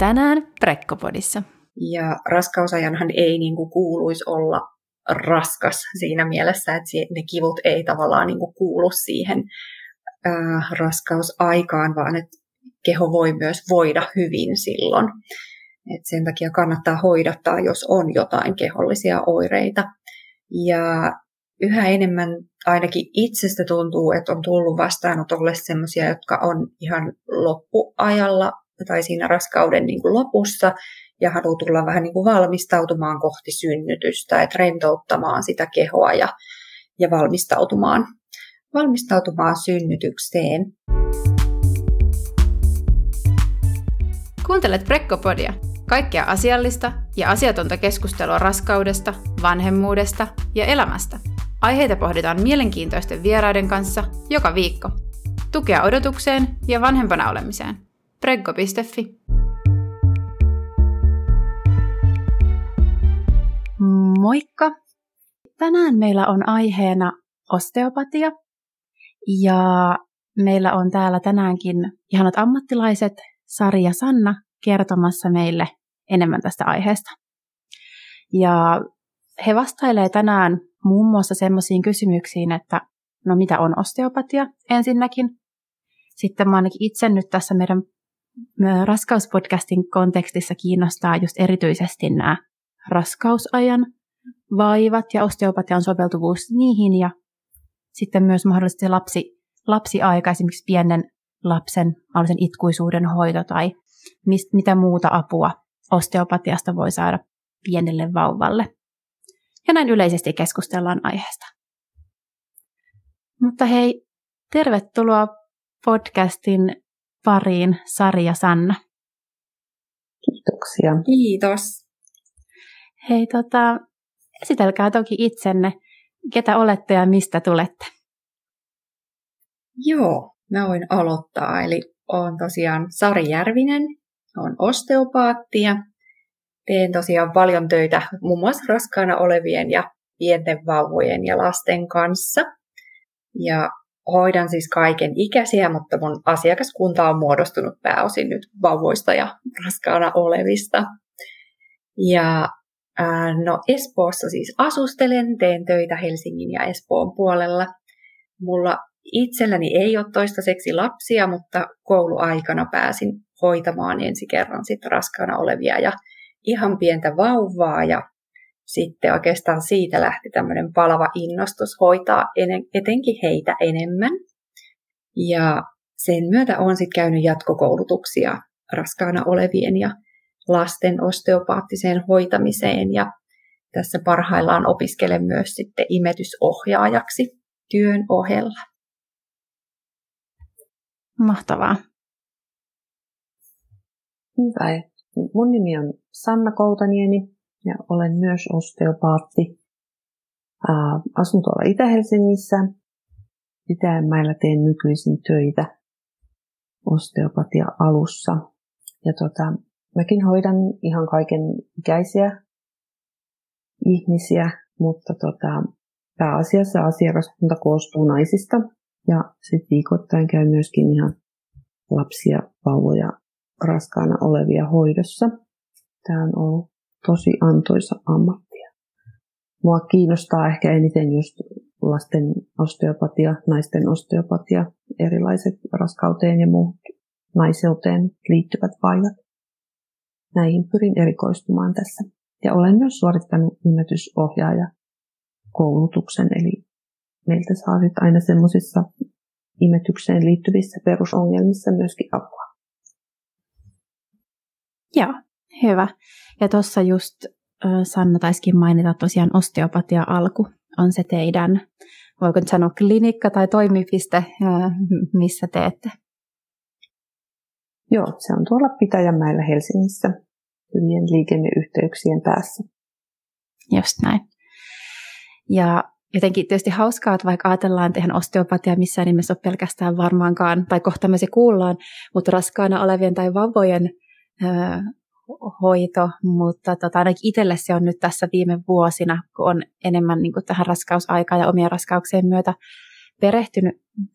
Tänään Prekkopodissa. Ja raskausajanhan ei niin kuin kuuluisi olla raskas siinä mielessä, että ne kivut ei tavallaan niin kuin kuulu siihen äh, raskausaikaan, vaan että keho voi myös voida hyvin silloin. Et sen takia kannattaa hoidattaa, jos on jotain kehollisia oireita. Ja yhä enemmän ainakin itsestä tuntuu, että on tullut vastaanotolle sellaisia, jotka on ihan loppuajalla tai siinä raskauden niin kuin lopussa ja haluaa tulla vähän niin kuin valmistautumaan kohti synnytystä, että rentouttamaan sitä kehoa ja, ja valmistautumaan, valmistautumaan synnytykseen. Kuuntelet Prekkopodia, kaikkea asiallista ja asiatonta keskustelua raskaudesta, vanhemmuudesta ja elämästä. Aiheita pohditaan mielenkiintoisten vieraiden kanssa joka viikko. Tukea odotukseen ja vanhempana olemiseen. Preggo.fi Moikka! Tänään meillä on aiheena osteopatia ja meillä on täällä tänäänkin ihanat ammattilaiset Sari ja Sanna kertomassa meille enemmän tästä aiheesta. Ja he vastailee tänään muun muassa semmoisiin kysymyksiin, että no mitä on osteopatia ensinnäkin. Sitten mä ainakin itse nyt tässä meidän raskauspodcastin kontekstissa kiinnostaa just erityisesti nämä raskausajan vaivat ja osteopatian soveltuvuus niihin ja sitten myös mahdollisesti lapsi, lapsiaika, esimerkiksi pienen lapsen mahdollisen itkuisuuden hoito tai mist, mitä muuta apua osteopatiasta voi saada pienelle vauvalle. Ja näin yleisesti keskustellaan aiheesta. Mutta hei, tervetuloa podcastin pariin Sari ja Sanna. Kiitoksia. Kiitos. Hei, tota, esitelkää toki itsenne, ketä olette ja mistä tulette. Joo, mä voin aloittaa. Eli olen tosiaan Sari Järvinen, olen osteopaatti ja teen tosiaan paljon töitä muun muassa raskaana olevien ja pienten vauvojen ja lasten kanssa. Ja hoidan siis kaiken ikäisiä, mutta mun asiakaskunta on muodostunut pääosin nyt vauvoista ja raskaana olevista. Ja ää, no Espoossa siis asustelen, teen töitä Helsingin ja Espoon puolella. Mulla itselläni ei ole toistaiseksi lapsia, mutta kouluaikana pääsin hoitamaan ensi kerran sitten raskaana olevia ja ihan pientä vauvaa ja sitten oikeastaan siitä lähti tämmöinen palava innostus hoitaa etenkin heitä enemmän. Ja sen myötä olen sitten käynyt jatkokoulutuksia raskaana olevien ja lasten osteopaattiseen hoitamiseen ja tässä parhaillaan opiskelen myös sitten imetysohjaajaksi työn ohella. Mahtavaa. Hyvä. Mun nimi on Sanna Koutaniemi ja olen myös osteopaatti. Asun tuolla Itä-Helsingissä. Itämäellä teen nykyisin töitä osteopatia-alussa. Ja tota, mäkin hoidan ihan kaiken ikäisiä ihmisiä, mutta tota, pääasiassa asiakaskunta koostuu naisista. Ja sitten viikoittain käy myöskin ihan lapsia, vauvoja, raskaana olevia hoidossa. Tämä on ollut tosi antoisa ammattia. Mua kiinnostaa ehkä eniten just lasten osteopatia, naisten osteopatia, erilaiset raskauteen ja muut naiseuteen liittyvät vaivat. Näihin pyrin erikoistumaan tässä. Ja olen myös suorittanut imetysohjaaja koulutuksen, eli meiltä saa aina semmoisissa imetykseen liittyvissä perusongelmissa myöskin apua. Joo, hyvä. Ja tuossa just Sanna taisikin mainita tosiaan osteopatia alku on se teidän, voiko nyt sanoa klinikka tai toimipiste, missä teette? Joo, se on tuolla Pitäjänmäellä Helsingissä hyvien liikenneyhteyksien päässä. Just näin. Ja jotenkin tietysti hauskaa, että vaikka ajatellaan, että eihän osteopatia missään nimessä ole pelkästään varmaankaan, tai kohta me se kuullaan, mutta raskaana olevien tai vauvojen hoito, mutta tota, ainakin itselle se on nyt tässä viime vuosina, kun on enemmän niin kuin tähän raskausaikaan ja omien raskauksien myötä perehtynyt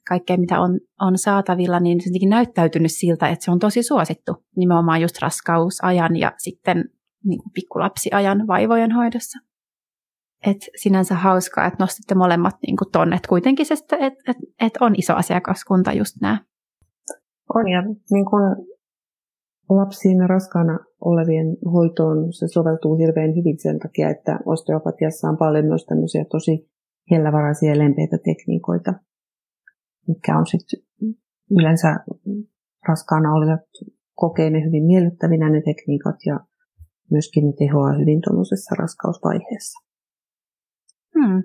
kaikkeen, mitä on, on saatavilla, niin se on näyttäytynyt siltä, että se on tosi suosittu nimenomaan just raskausajan ja sitten niin kuin pikkulapsiajan vaivojen hoidossa. Et sinänsä hauskaa, että nostitte molemmat niin kuin tonne, että kuitenkin se, että et, et, on iso asiakaskunta just nämä. On ja niin kuin lapsiin raskaana olevien hoitoon se soveltuu hirveän hyvin sen takia, että osteopatiassa on paljon myös tämmöisiä tosi hellävaraisia ja lempeitä tekniikoita, mitkä on sitten yleensä raskaana olevat kokee ne hyvin miellyttävinä ne tekniikat ja myöskin ne tehoaa hyvin tuollaisessa raskausvaiheessa. Hmm.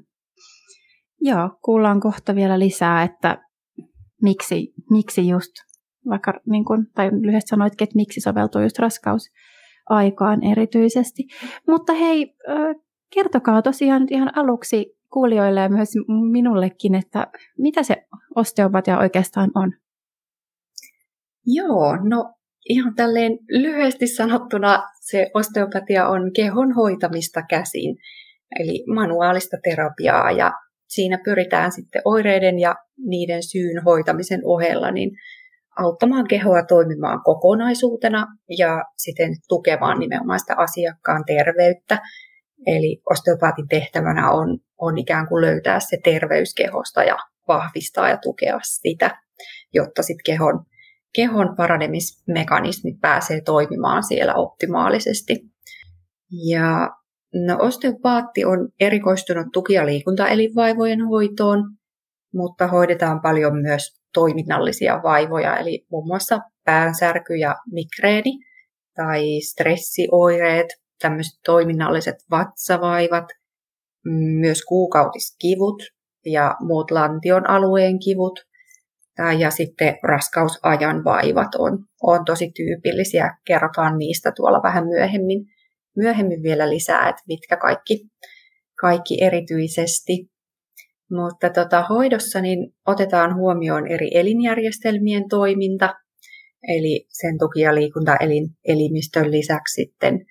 Joo, kuullaan kohta vielä lisää, että miksi, miksi just, vaikka niin kun, tai lyhyesti sanoitkin, että miksi soveltuu just raskausaikaan erityisesti. Mutta hei, kertokaa tosiaan ihan aluksi kuulijoille ja myös minullekin, että mitä se osteopatia oikeastaan on? Joo, no ihan tälleen lyhyesti sanottuna se osteopatia on kehon hoitamista käsin eli manuaalista terapiaa ja siinä pyritään sitten oireiden ja niiden syyn hoitamisen ohella niin auttamaan kehoa toimimaan kokonaisuutena ja siten tukemaan nimenomaan sitä asiakkaan terveyttä. Eli osteopaatin tehtävänä on, on ikään kuin löytää se terveyskehosta ja vahvistaa ja tukea sitä, jotta sitten kehon, kehon paranemismekanismit pääsee toimimaan siellä optimaalisesti. Ja No, osteopaatti on erikoistunut tuki- ja liikuntaelinvaivojen hoitoon, mutta hoidetaan paljon myös toiminnallisia vaivoja, eli muun muassa päänsärky ja migreeni tai stressioireet, tämmöiset toiminnalliset vatsavaivat, myös kuukautiskivut ja muut lantion alueen kivut ja sitten raskausajan vaivat on, on tosi tyypillisiä. Kerrotaan niistä tuolla vähän myöhemmin myöhemmin vielä lisää, että mitkä kaikki, kaikki erityisesti. Mutta tota, hoidossa niin otetaan huomioon eri elinjärjestelmien toiminta, eli sen tuki- ja liikuntaelimistön lisäksi sitten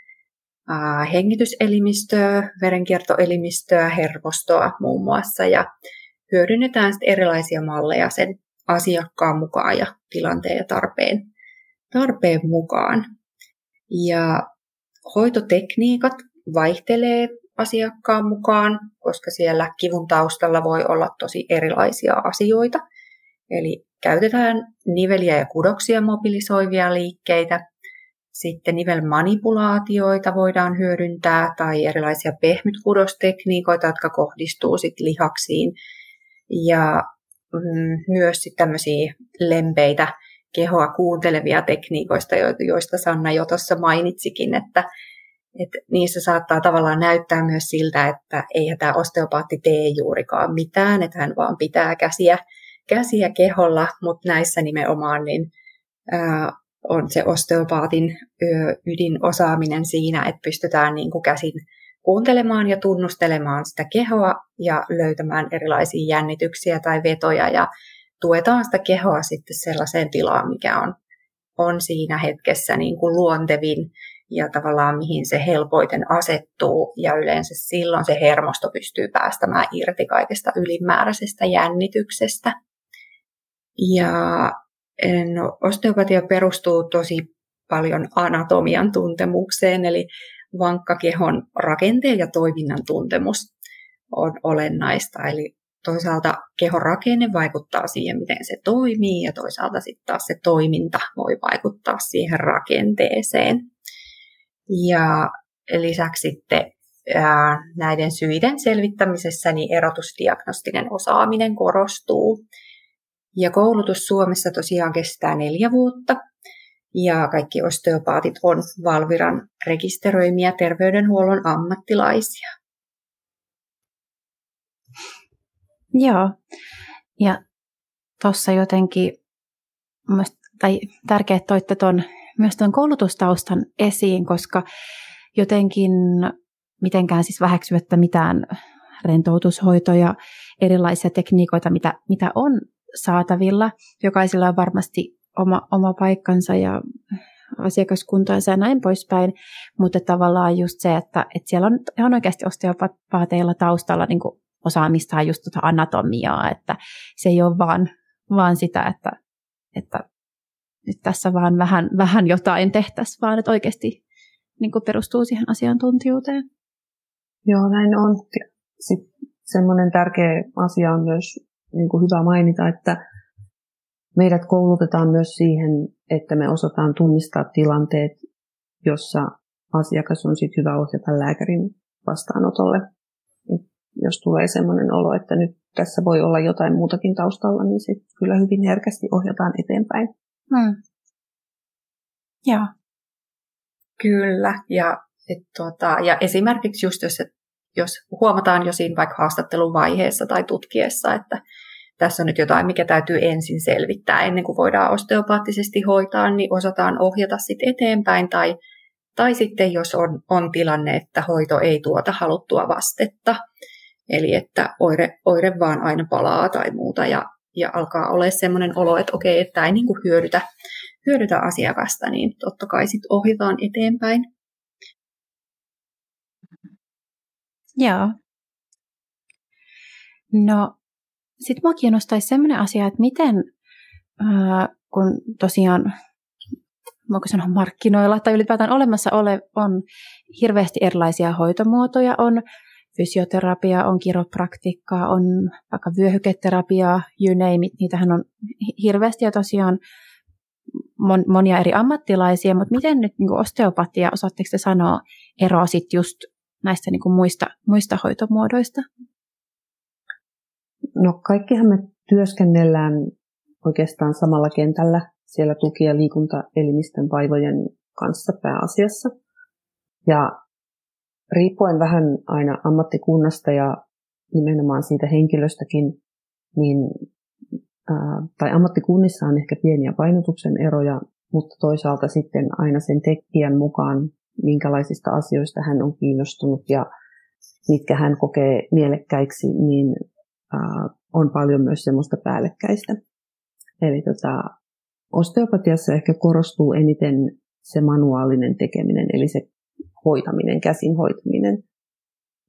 ää, hengityselimistöä, verenkiertoelimistöä, hermostoa muun muassa, ja hyödynnetään sitten erilaisia malleja sen asiakkaan mukaan ja tilanteen ja tarpeen, tarpeen mukaan. Ja hoitotekniikat vaihtelee asiakkaan mukaan, koska siellä kivun taustalla voi olla tosi erilaisia asioita. Eli käytetään niveliä ja kudoksia mobilisoivia liikkeitä. Sitten nivelmanipulaatioita voidaan hyödyntää tai erilaisia pehmytkudostekniikoita, jotka kohdistuu sit lihaksiin. Ja mm, myös sit tämmöisiä lempeitä kehoa kuuntelevia tekniikoista, joista Sanna jo tuossa mainitsikin, että, että niissä saattaa tavallaan näyttää myös siltä, että eihän tämä osteopaatti tee juurikaan mitään, että hän vaan pitää käsiä, käsiä keholla, mutta näissä nimenomaan niin, ää, on se osteopaatin ydinosaaminen siinä, että pystytään niin kuin käsin kuuntelemaan ja tunnustelemaan sitä kehoa ja löytämään erilaisia jännityksiä tai vetoja ja tuetaan sitä kehoa sitten sellaiseen tilaan, mikä on, on siinä hetkessä niin kuin luontevin ja tavallaan mihin se helpoiten asettuu ja yleensä silloin se hermosto pystyy päästämään irti kaikesta ylimääräisestä jännityksestä. Ja no, osteopatia perustuu tosi paljon anatomian tuntemukseen, eli vankka kehon rakenteen ja toiminnan tuntemus on olennaista. Eli toisaalta kehon rakenne vaikuttaa siihen, miten se toimii, ja toisaalta sitten taas se toiminta voi vaikuttaa siihen rakenteeseen. Ja lisäksi sitten ää, näiden syiden selvittämisessä niin erotusdiagnostinen osaaminen korostuu. Ja koulutus Suomessa tosiaan kestää neljä vuotta, ja kaikki osteopaatit on Valviran rekisteröimiä terveydenhuollon ammattilaisia. Joo, ja tuossa jotenkin, tai tärkeää toitte ton, myös tuon koulutustaustan esiin, koska jotenkin mitenkään siis väheksymättä mitään rentoutushoitoja, erilaisia tekniikoita, mitä, mitä on saatavilla. Jokaisella on varmasti oma, oma paikkansa ja asiakaskuntaansa ja näin poispäin, mutta tavallaan just se, että, että siellä on ihan oikeasti osteopaateilla taustalla niin kuin osaamista just tuota anatomiaa, että se ei ole vaan, vaan sitä, että, että nyt tässä vaan vähän, vähän jotain tehtäisiin, vaan että oikeasti niin kuin perustuu siihen asiantuntijuuteen. Joo, näin on. Sitten semmoinen tärkeä asia on myös niin kuin hyvä mainita, että meidät koulutetaan myös siihen, että me osataan tunnistaa tilanteet, jossa asiakas on sitten hyvä ohjata lääkärin vastaanotolle. Et jos tulee sellainen olo, että nyt tässä voi olla jotain muutakin taustalla, niin sitten kyllä hyvin herkästi ohjataan eteenpäin. Hmm. Joo. Kyllä, ja, et tuota, ja esimerkiksi just jos, jos huomataan jo siinä vaikka haastattelun vaiheessa tai tutkiessa, että tässä on nyt jotain, mikä täytyy ensin selvittää ennen kuin voidaan osteopaattisesti hoitaa, niin osataan ohjata sitten eteenpäin tai, tai sitten jos on, on tilanne, että hoito ei tuota haluttua vastetta, eli että oire, oire vaan aina palaa tai muuta ja, ja alkaa olla sellainen olo, että okei, että ei niin kuin hyödytä, hyödytä asiakasta, niin totta kai sitten ohjataan eteenpäin. Joo. No, sitten mua kiinnostaisi sellainen asia, että miten, äh, kun tosiaan voiko sanoa markkinoilla tai ylipäätään olemassa ole, on hirveästi erilaisia hoitomuotoja, on fysioterapia, on kiropraktiikkaa, on vaikka vyöhyketerapiaa, you name it, niitähän on hirveästi ja tosiaan mon, monia eri ammattilaisia, mutta miten nyt niin osteopatia, osaatteko te sanoa eroa sitten just näistä niin muista, muista hoitomuodoista? No kaikkihan me työskennellään oikeastaan samalla kentällä siellä tuki- ja liikuntaelimistön vaivojen kanssa pääasiassa. Ja riippuen vähän aina ammattikunnasta ja nimenomaan siitä henkilöstäkin, niin, ää, tai ammattikunnissa on ehkä pieniä painotuksen eroja, mutta toisaalta sitten aina sen tekijän mukaan, minkälaisista asioista hän on kiinnostunut ja mitkä hän kokee mielekkäiksi, niin ää, on paljon myös semmoista päällekkäistä. Eli tota, osteopatiassa ehkä korostuu eniten se manuaalinen tekeminen, eli se hoitaminen, käsin hoitaminen.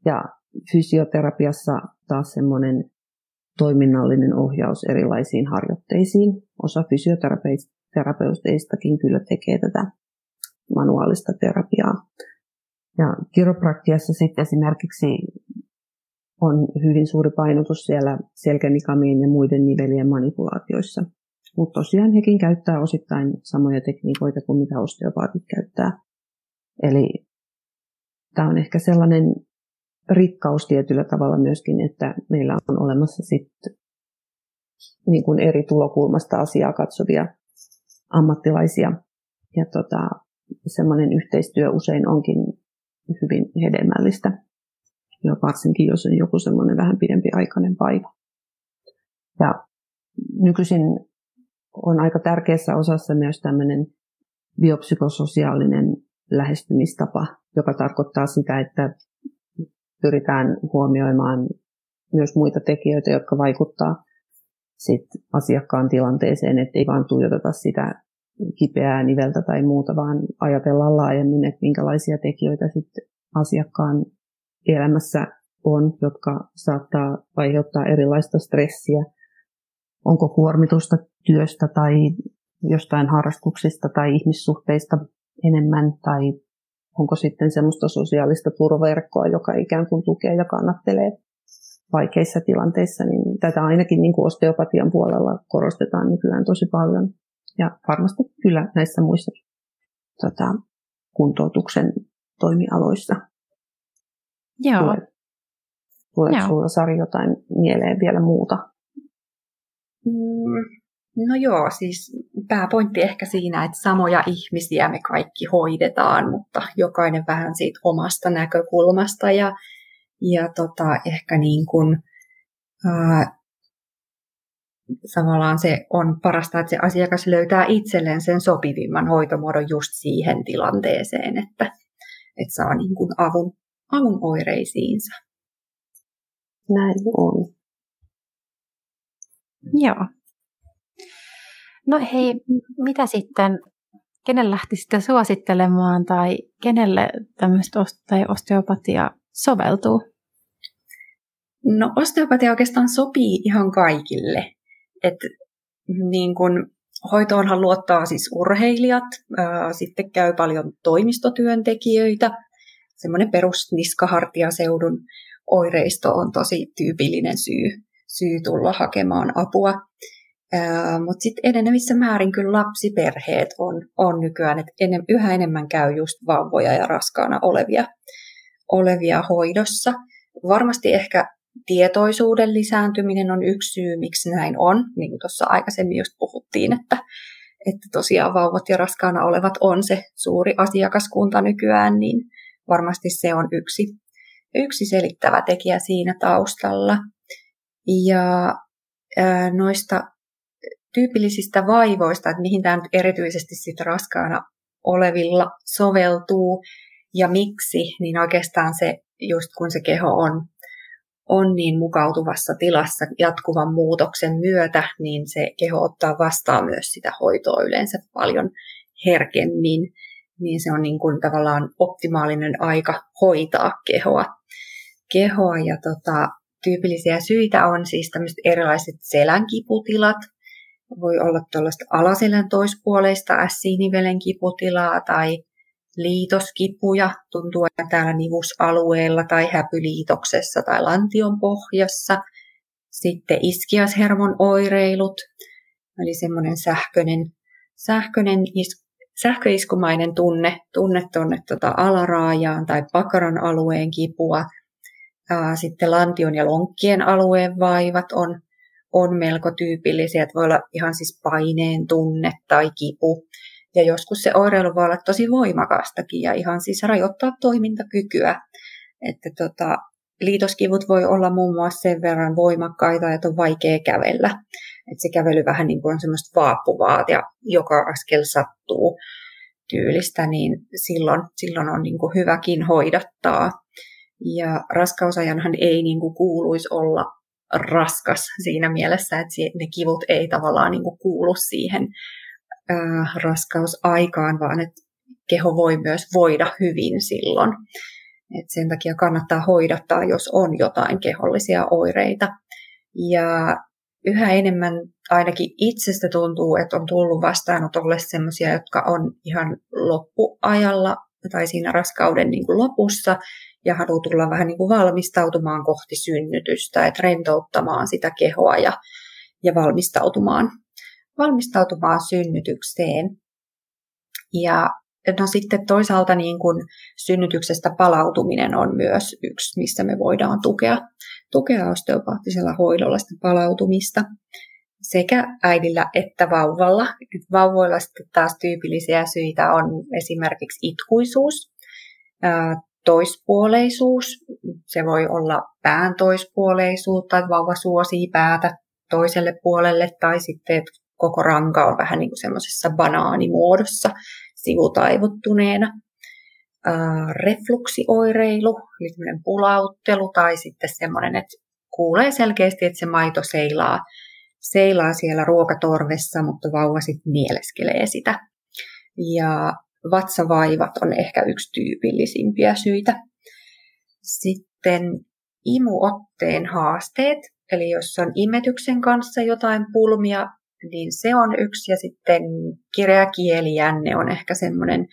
Ja fysioterapiassa taas semmoinen toiminnallinen ohjaus erilaisiin harjoitteisiin. Osa fysioterapeutteistakin kyllä tekee tätä manuaalista terapiaa. Ja kiropraktiassa sitten esimerkiksi on hyvin suuri painotus siellä selkänikamiin ja muiden nivelien manipulaatioissa. Mutta tosiaan hekin käyttää osittain samoja tekniikoita kuin mitä osteopaatit käyttää. Eli tämä on ehkä sellainen rikkaus tietyllä tavalla myöskin, että meillä on olemassa sitten niin kuin eri tulokulmasta asiaa katsovia ammattilaisia. Ja tota, semmoinen yhteistyö usein onkin hyvin hedelmällistä ja varsinkin jos on joku semmoinen vähän pidempi aikainen vaiva. Ja nykyisin on aika tärkeässä osassa myös tämmöinen biopsykososiaalinen lähestymistapa, joka tarkoittaa sitä, että pyritään huomioimaan myös muita tekijöitä, jotka vaikuttaa sit asiakkaan tilanteeseen, ettei vaan tuijoteta sitä kipeää niveltä tai muuta, vaan ajatellaan laajemmin, että minkälaisia tekijöitä sitten asiakkaan elämässä on, jotka saattaa aiheuttaa erilaista stressiä. Onko kuormitusta työstä tai jostain harrastuksista tai ihmissuhteista enemmän tai onko sitten semmoista sosiaalista turvaverkkoa, joka ikään kuin tukee ja kannattelee vaikeissa tilanteissa, niin tätä ainakin niin kuin osteopatian puolella korostetaan nykyään tosi paljon. Ja varmasti kyllä näissä muissa tota, kuntoutuksen toimialoissa. Joo. Tule, tuleeko sinulla Sari jotain mieleen vielä muuta? Mm, no joo, siis pääpointti ehkä siinä, että samoja ihmisiä me kaikki hoidetaan, mutta jokainen vähän siitä omasta näkökulmasta ja, ja tota, ehkä niin kuin, ää, tavallaan se on parasta, että se asiakas löytää itselleen sen sopivimman hoitomuodon just siihen tilanteeseen, että, että saa niin kuin avun avun oireisiinsa. Näin on. Joo. No hei, mitä sitten, kenelle sitten suosittelemaan tai kenelle tämmöistä tai osteopatia soveltuu? No osteopatia oikeastaan sopii ihan kaikille. Et, niin kun, hoitoonhan luottaa siis urheilijat, ää, sitten käy paljon toimistotyöntekijöitä. Semmoinen perusniskahartiaseudun oireisto on tosi tyypillinen syy, syy tulla hakemaan apua. Mutta sitten enenevissä määrin kyllä lapsiperheet on, on nykyään, että enem, yhä enemmän käy just vauvoja ja raskaana olevia, olevia hoidossa. Varmasti ehkä tietoisuuden lisääntyminen on yksi syy, miksi näin on. Niin kuin tuossa aikaisemmin just puhuttiin, että, että tosiaan vauvat ja raskaana olevat on se suuri asiakaskunta nykyään, niin varmasti se on yksi, yksi selittävä tekijä siinä taustalla. Ja ää, noista tyypillisistä vaivoista, että mihin tämä nyt erityisesti sitten raskaana olevilla soveltuu ja miksi, niin oikeastaan se, just kun se keho on, on niin mukautuvassa tilassa jatkuvan muutoksen myötä, niin se keho ottaa vastaan myös sitä hoitoa yleensä paljon herkemmin, niin se on niin kuin tavallaan optimaalinen aika hoitaa kehoa. kehoa ja tota, tyypillisiä syitä on siis tämmöiset erilaiset selän kiputilat, voi olla tuollaista alaselän toispuoleista S-nivelen kiputilaa tai liitoskipuja, tuntuu, että täällä nivusalueella tai häpyliitoksessa tai lantion pohjassa. Sitten iskiashermon oireilut, eli semmoinen sähköinen, sähköinen is, sähköiskumainen tunne, tunne tuonne tota alaraajaan tai pakaran alueen kipua. Sitten lantion ja lonkkien alueen vaivat on on melko tyypillisiä, että voi olla ihan siis paineen tunne tai kipu. Ja joskus se oireilu voi olla tosi voimakastakin ja ihan siis rajoittaa toimintakykyä. Että tota, liitoskivut voi olla muun muassa sen verran voimakkaita, että on vaikea kävellä. Että se kävely vähän niin kuin on semmoista vaapuvaa ja joka askel sattuu tyylistä, niin silloin, silloin on niin kuin hyväkin hoidattaa. Ja raskausajanhan ei niin kuin kuuluisi olla raskas siinä mielessä, että ne kivut ei tavallaan niin kuin kuulu siihen raskausaikaan, vaan että keho voi myös voida hyvin silloin. Et sen takia kannattaa hoidattaa, jos on jotain kehollisia oireita. Ja yhä enemmän ainakin itsestä tuntuu, että on tullut vastaanotolle sellaisia, jotka on ihan loppuajalla tai siinä raskauden niin kuin lopussa ja haluaa tulla vähän niin kuin valmistautumaan kohti synnytystä, että rentouttamaan sitä kehoa ja, ja valmistautumaan, valmistautumaan synnytykseen. Ja no sitten toisaalta niin kuin synnytyksestä palautuminen on myös yksi, missä me voidaan tukea, tukea osteopaattisella hoidolla sitä palautumista sekä äidillä että vauvalla. Vauvoilla sitten taas tyypillisiä syitä on esimerkiksi itkuisuus, toispuoleisuus. Se voi olla pään toispuoleisuutta, että vauva suosii päätä toiselle puolelle, tai sitten että koko ranka on vähän niin kuin semmoisessa banaanimuodossa sivutaivuttuneena. refluksioireilu, eli pulauttelu, tai sitten semmoinen, että kuulee selkeästi, että se maito seilaa, seilaa siellä ruokatorvessa, mutta vauva sitten mieleskelee sitä. Ja vatsavaivat on ehkä yksi tyypillisimpiä syitä. Sitten imuotteen haasteet, eli jos on imetyksen kanssa jotain pulmia, niin se on yksi. Ja sitten kireä kielijänne on ehkä semmoinen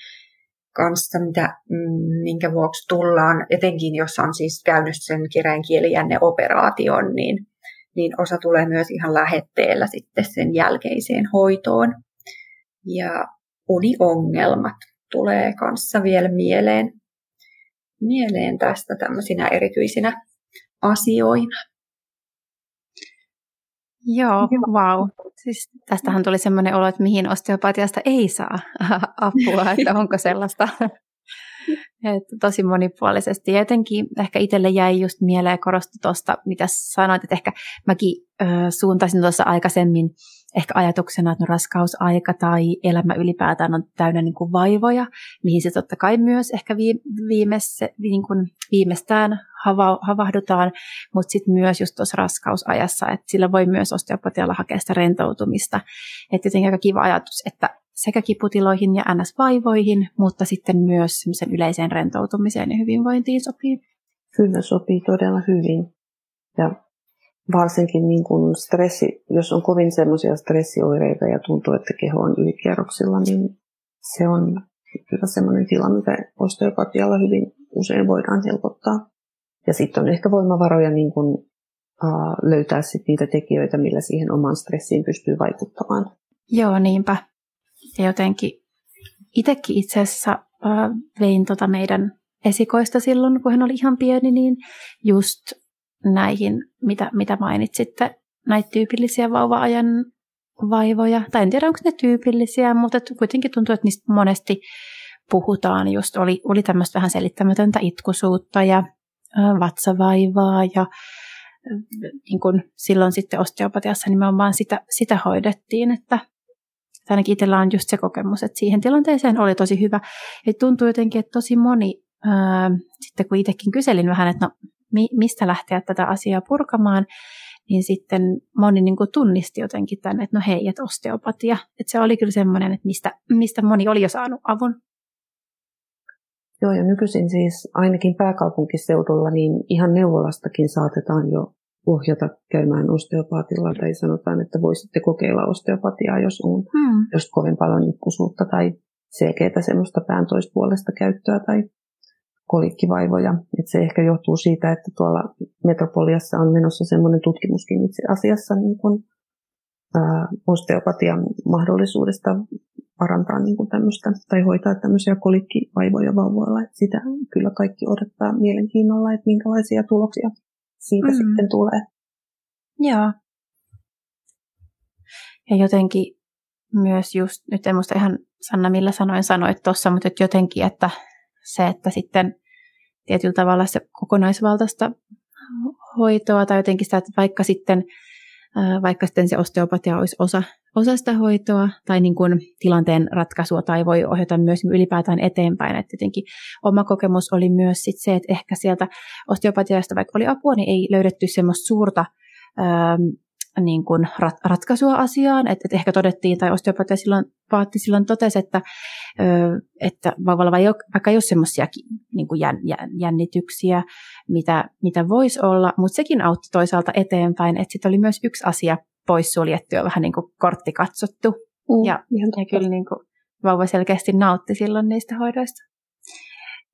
kanssa, mitä, mm, minkä vuoksi tullaan, etenkin jos on siis käynyt sen kireän kielijänne operaation, niin, niin osa tulee myös ihan lähetteellä sitten sen jälkeiseen hoitoon. Ja uniongelmat tulee kanssa vielä mieleen, mieleen tästä tämmöisinä erityisinä asioina. Joo, wow. Siis tästähän tuli semmoinen olo, että mihin osteopatiasta ei saa apua, että onko sellaista. Että tosi monipuolisesti. Ja jotenkin ehkä itselle jäi just mieleen korostu tuosta, mitä sanoit, että ehkä mäkin ö, suuntaisin tuossa aikaisemmin ehkä ajatuksena, että no raskausaika tai elämä ylipäätään on täynnä niin kuin vaivoja, mihin se totta kai myös ehkä viimeisse, niin kuin viimeistään hava, havahdutaan, mutta sitten myös just tuossa raskausajassa, että sillä voi myös osteopatialla hakea sitä rentoutumista. Että jotenkin aika kiva ajatus, että sekä kiputiloihin ja NS-vaivoihin, mutta sitten myös yleiseen rentoutumiseen ja hyvinvointiin sopii. Kyllä sopii todella hyvin. Ja varsinkin niin kuin stressi, jos on kovin semmoisia stressioireita ja tuntuu, että keho on ylikierroksilla, niin se on kyllä semmoinen tila, mitä osteopatialla hyvin usein voidaan helpottaa. Ja sitten on ehkä voimavaroja niin kuin, uh, löytää sit niitä tekijöitä, millä siihen omaan stressiin pystyy vaikuttamaan. Joo, niinpä. Ja jotenkin itsekin itse asiassa vein tota meidän esikoista silloin, kun hän oli ihan pieni, niin just näihin, mitä, mitä mainitsitte, näitä tyypillisiä vauva-ajan vaivoja. Tai en tiedä, onko ne tyypillisiä, mutta kuitenkin tuntuu, että niistä monesti puhutaan. Just oli, oli tämmöistä vähän selittämätöntä itkusuutta ja vatsavaivaa ja niin kun silloin sitten osteopatiassa nimenomaan sitä, sitä hoidettiin, että ainakin itsellä on just se kokemus, että siihen tilanteeseen oli tosi hyvä. Ja tuntuu jotenkin, että tosi moni, ää, sitten kun itsekin kyselin vähän, että no mi, mistä lähteä tätä asiaa purkamaan, niin sitten moni niin kuin tunnisti jotenkin tänne, että no hei, että osteopatia. Että se oli kyllä semmoinen, että mistä, mistä moni oli jo saanut avun. Joo, ja nykyisin siis ainakin pääkaupunkiseudulla niin ihan neuvolastakin saatetaan jo ohjata käymään osteopaatilla tai sanotaan, että voisitte kokeilla osteopatiaa, jos on hmm. jos kovin paljon nikkusuutta tai selkeää semmoista pään toispuolesta käyttöä tai kolikkivaivoja. Et se ehkä johtuu siitä, että tuolla metropoliassa on menossa semmoinen tutkimuskin itse asiassa niin kun, ää, osteopatian mahdollisuudesta parantaa niin kuin tämmöistä, tai hoitaa tämmöisiä kolikkivaivoja vauvoilla. Et sitä kyllä kaikki odottaa mielenkiinnolla, että minkälaisia tuloksia siitä mm. sitten tulee. Joo. Ja jotenkin myös just, nyt en muista ihan Sanna millä sanoin sanoit tuossa, mutta että jotenkin, että se, että sitten tietyllä tavalla se kokonaisvaltaista hoitoa tai jotenkin sitä, että vaikka sitten, vaikka sitten se osteopatia olisi osa, osa sitä hoitoa tai niin kuin tilanteen ratkaisua tai voi ohjata myös ylipäätään eteenpäin. Että jotenkin oma kokemus oli myös sit se, että ehkä sieltä osteopatiasta vaikka oli apua, niin ei löydetty semmoista suurta niin kuin rat, ratkaisua asiaan, että, että ehkä todettiin, tai osteopatia silloin, paatti silloin totesi, että, että vauvalla vaikka ei ole semmoisia niin kuin jän, jännityksiä, mitä, mitä voisi olla, mutta sekin auttoi toisaalta eteenpäin, että sitten oli myös yksi asia poissuljettu ja vähän niin kuin kortti katsottu. Mm, ja, ja kyllä niin kuin vauva selkeästi nautti silloin niistä hoidoista.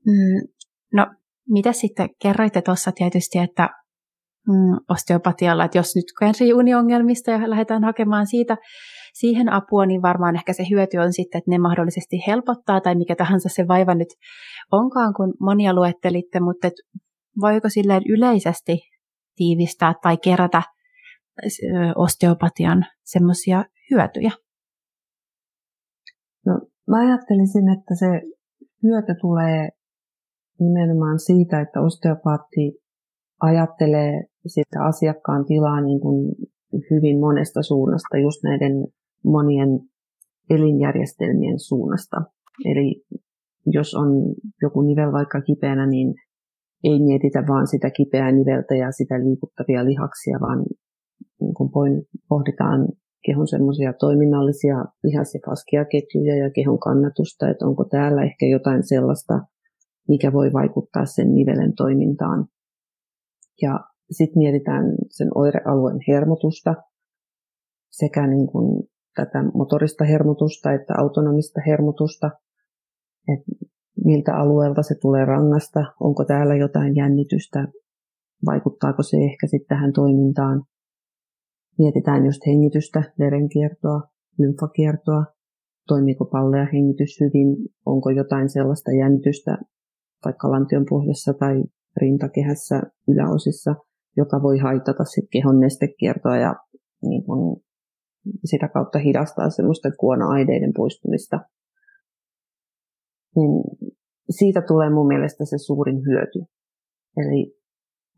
Mm, no, mitä sitten kerroitte tuossa tietysti, että mm, osteopatialla, että jos nyt kärsii uniongelmista ja lähdetään hakemaan siitä, siihen apua, niin varmaan ehkä se hyöty on sitten, että ne mahdollisesti helpottaa tai mikä tahansa se vaiva nyt onkaan, kun monia luettelitte, mutta et voiko silleen yleisesti tiivistää tai kerätä osteopatian semmoisia hyötyjä? No, mä ajattelisin, että se hyöty tulee nimenomaan siitä, että osteopaatti ajattelee sitä asiakkaan tilaa niin kuin hyvin monesta suunnasta, just näiden monien elinjärjestelmien suunnasta. Eli jos on joku nivel vaikka kipeänä, niin ei mietitä vaan sitä kipeää niveltä ja sitä liikuttavia lihaksia, vaan niin kuin pohditaan kehon semmoisia toiminnallisia lihas- ja faskiaketjuja ja kehon kannatusta, että onko täällä ehkä jotain sellaista, mikä voi vaikuttaa sen nivelen toimintaan. Ja sitten mietitään sen oirealueen hermotusta sekä niin kuin tätä motorista hermotusta että autonomista hermotusta, että miltä alueelta se tulee rangasta, onko täällä jotain jännitystä, vaikuttaako se ehkä sitten tähän toimintaan. Mietitään just hengitystä, verenkiertoa, lymfakiertoa, toimiiko pallea hengitys hyvin, onko jotain sellaista jännitystä vaikka lantion pohjassa tai rintakehässä yläosissa, joka voi haitata sit kehon nestekiertoa ja niin kun sitä kautta hidastaa semmoista kuona-aineiden poistumista. Niin siitä tulee mun mielestä se suurin hyöty. Eli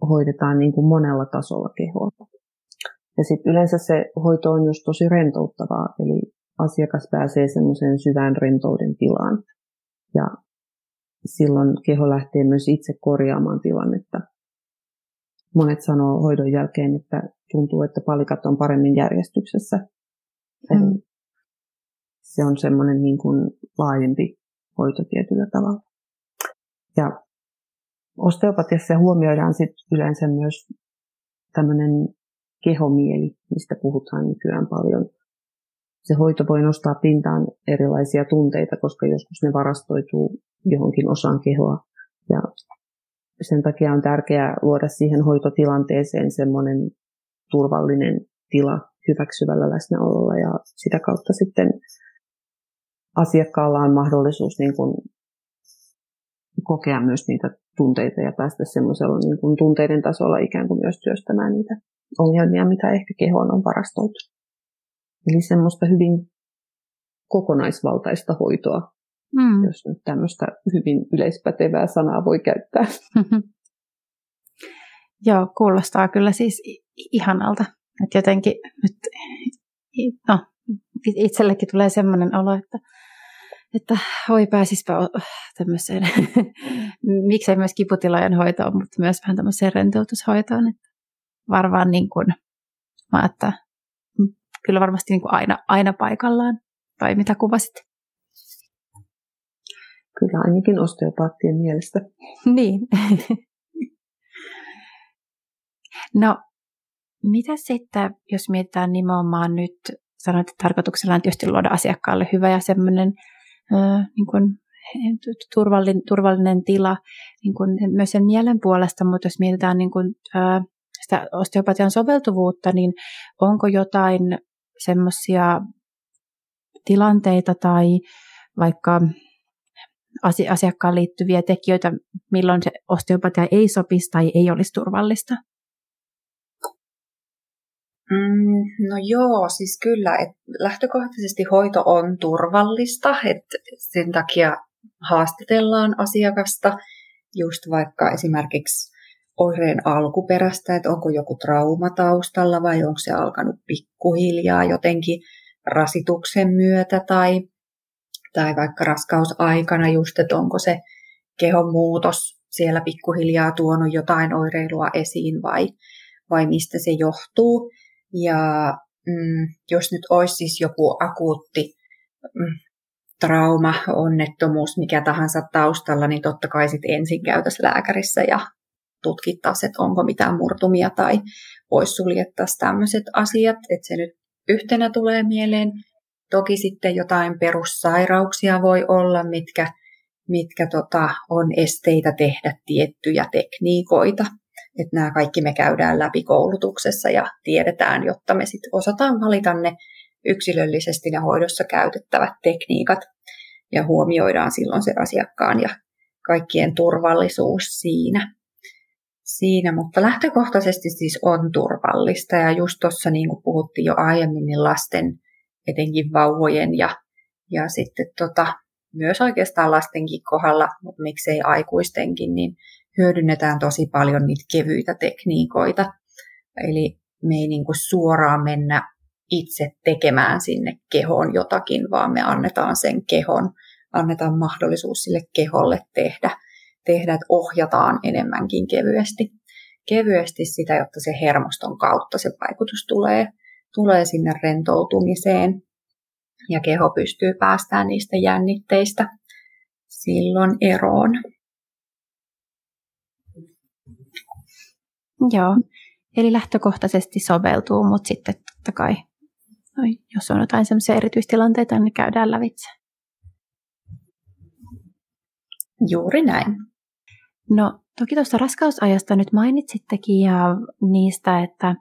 hoidetaan niin kuin monella tasolla kehoa. Ja sitten yleensä se hoito on just tosi rentouttavaa, eli asiakas pääsee semmoiseen syvään rentouden tilaan. Ja silloin keho lähtee myös itse korjaamaan tilannetta. Monet sanoo hoidon jälkeen, että tuntuu, että palikat on paremmin järjestyksessä. Mm. Eli se on semmoinen niin kuin laajempi hoito tietyllä tavalla. Ja osteopatiassa huomioidaan sit yleensä myös tämmöinen kehomieli, mistä puhutaan nykyään paljon. Se hoito voi nostaa pintaan erilaisia tunteita, koska joskus ne varastoituu johonkin osaan kehoa. Ja sen takia on tärkeää luoda siihen hoitotilanteeseen semmoinen turvallinen tila hyväksyvällä läsnäololla ja sitä kautta sitten asiakkaalla on mahdollisuus niin kuin kokea myös niitä tunteita ja päästä semmoisella niin kuin tunteiden tasolla ikään kuin myös työstämään niitä ongelmia, mitä ehkä kehoon on varastoitu. Eli semmoista hyvin kokonaisvaltaista hoitoa, mm. jos nyt tämmöistä hyvin yleispätevää sanaa voi käyttää. Joo, kuulostaa kyllä siis ihanalta. Että jotenkin nyt, no, itsellekin tulee semmoinen olo, että, että oi pääsispä tämmöiseen, miksei myös kiputilojen hoitoon, mutta myös vähän tämmöiseen rentoutushoitoon. Että varmaan niin kuin, mä että kyllä varmasti niin kuin aina, aina paikallaan, tai mitä kuvasit? Kyllä ainakin osteopaattien mielestä. niin. no, mitä sitten, jos mietitään nimenomaan nyt, sanoit, että tarkoituksella on tietysti luoda asiakkaalle hyvä ja semmoinen äh, niin kuin, turvallinen, turvallinen tila niin kuin myös sen mielen puolesta, mutta jos mietitään niin kuin, äh, sitä osteopatian soveltuvuutta, niin onko jotain semmoisia tilanteita tai vaikka asiakkaan liittyviä tekijöitä, milloin se osteopatia ei sopisi tai ei olisi turvallista? Mm, no joo, siis kyllä, että lähtökohtaisesti hoito on turvallista, että sen takia haastatellaan asiakasta just vaikka esimerkiksi oireen alkuperästä, että onko joku trauma taustalla vai onko se alkanut pikkuhiljaa jotenkin rasituksen myötä tai, tai vaikka raskausaikana just, että onko se kehon muutos siellä pikkuhiljaa tuonut jotain oireilua esiin vai, vai mistä se johtuu. Ja mm, jos nyt olisi siis joku akuutti mm, trauma, onnettomuus, mikä tahansa taustalla, niin totta kai sitten ensin käytäisiin lääkärissä ja tutkittaisiin, että onko mitään murtumia tai pois suljettaisiin tämmöiset asiat, että se nyt yhtenä tulee mieleen. Toki sitten jotain perussairauksia voi olla, mitkä, mitkä tota, on esteitä tehdä tiettyjä tekniikoita. Että nämä kaikki me käydään läpi koulutuksessa ja tiedetään, jotta me sitten osataan valita ne yksilöllisesti ne hoidossa käytettävät tekniikat ja huomioidaan silloin se asiakkaan ja kaikkien turvallisuus siinä siinä, mutta lähtökohtaisesti siis on turvallista ja just tuossa niin kuin puhuttiin jo aiemmin, niin lasten, etenkin vauvojen ja, ja sitten tota, myös oikeastaan lastenkin kohdalla, mutta miksei aikuistenkin, niin hyödynnetään tosi paljon niitä kevyitä tekniikoita. Eli me ei niin kuin suoraan mennä itse tekemään sinne kehoon jotakin, vaan me annetaan sen kehon, annetaan mahdollisuus sille keholle tehdä tehdä, että ohjataan enemmänkin kevyesti, kevyesti sitä, jotta se hermoston kautta se vaikutus tulee, tulee sinne rentoutumiseen ja keho pystyy päästään niistä jännitteistä silloin eroon. Joo, eli lähtökohtaisesti soveltuu, mutta sitten totta kai, no, jos on jotain sellaisia erityistilanteita, niin käydään lävitse. Juuri näin. No toki tuosta raskausajasta nyt mainitsittekin ja niistä, että,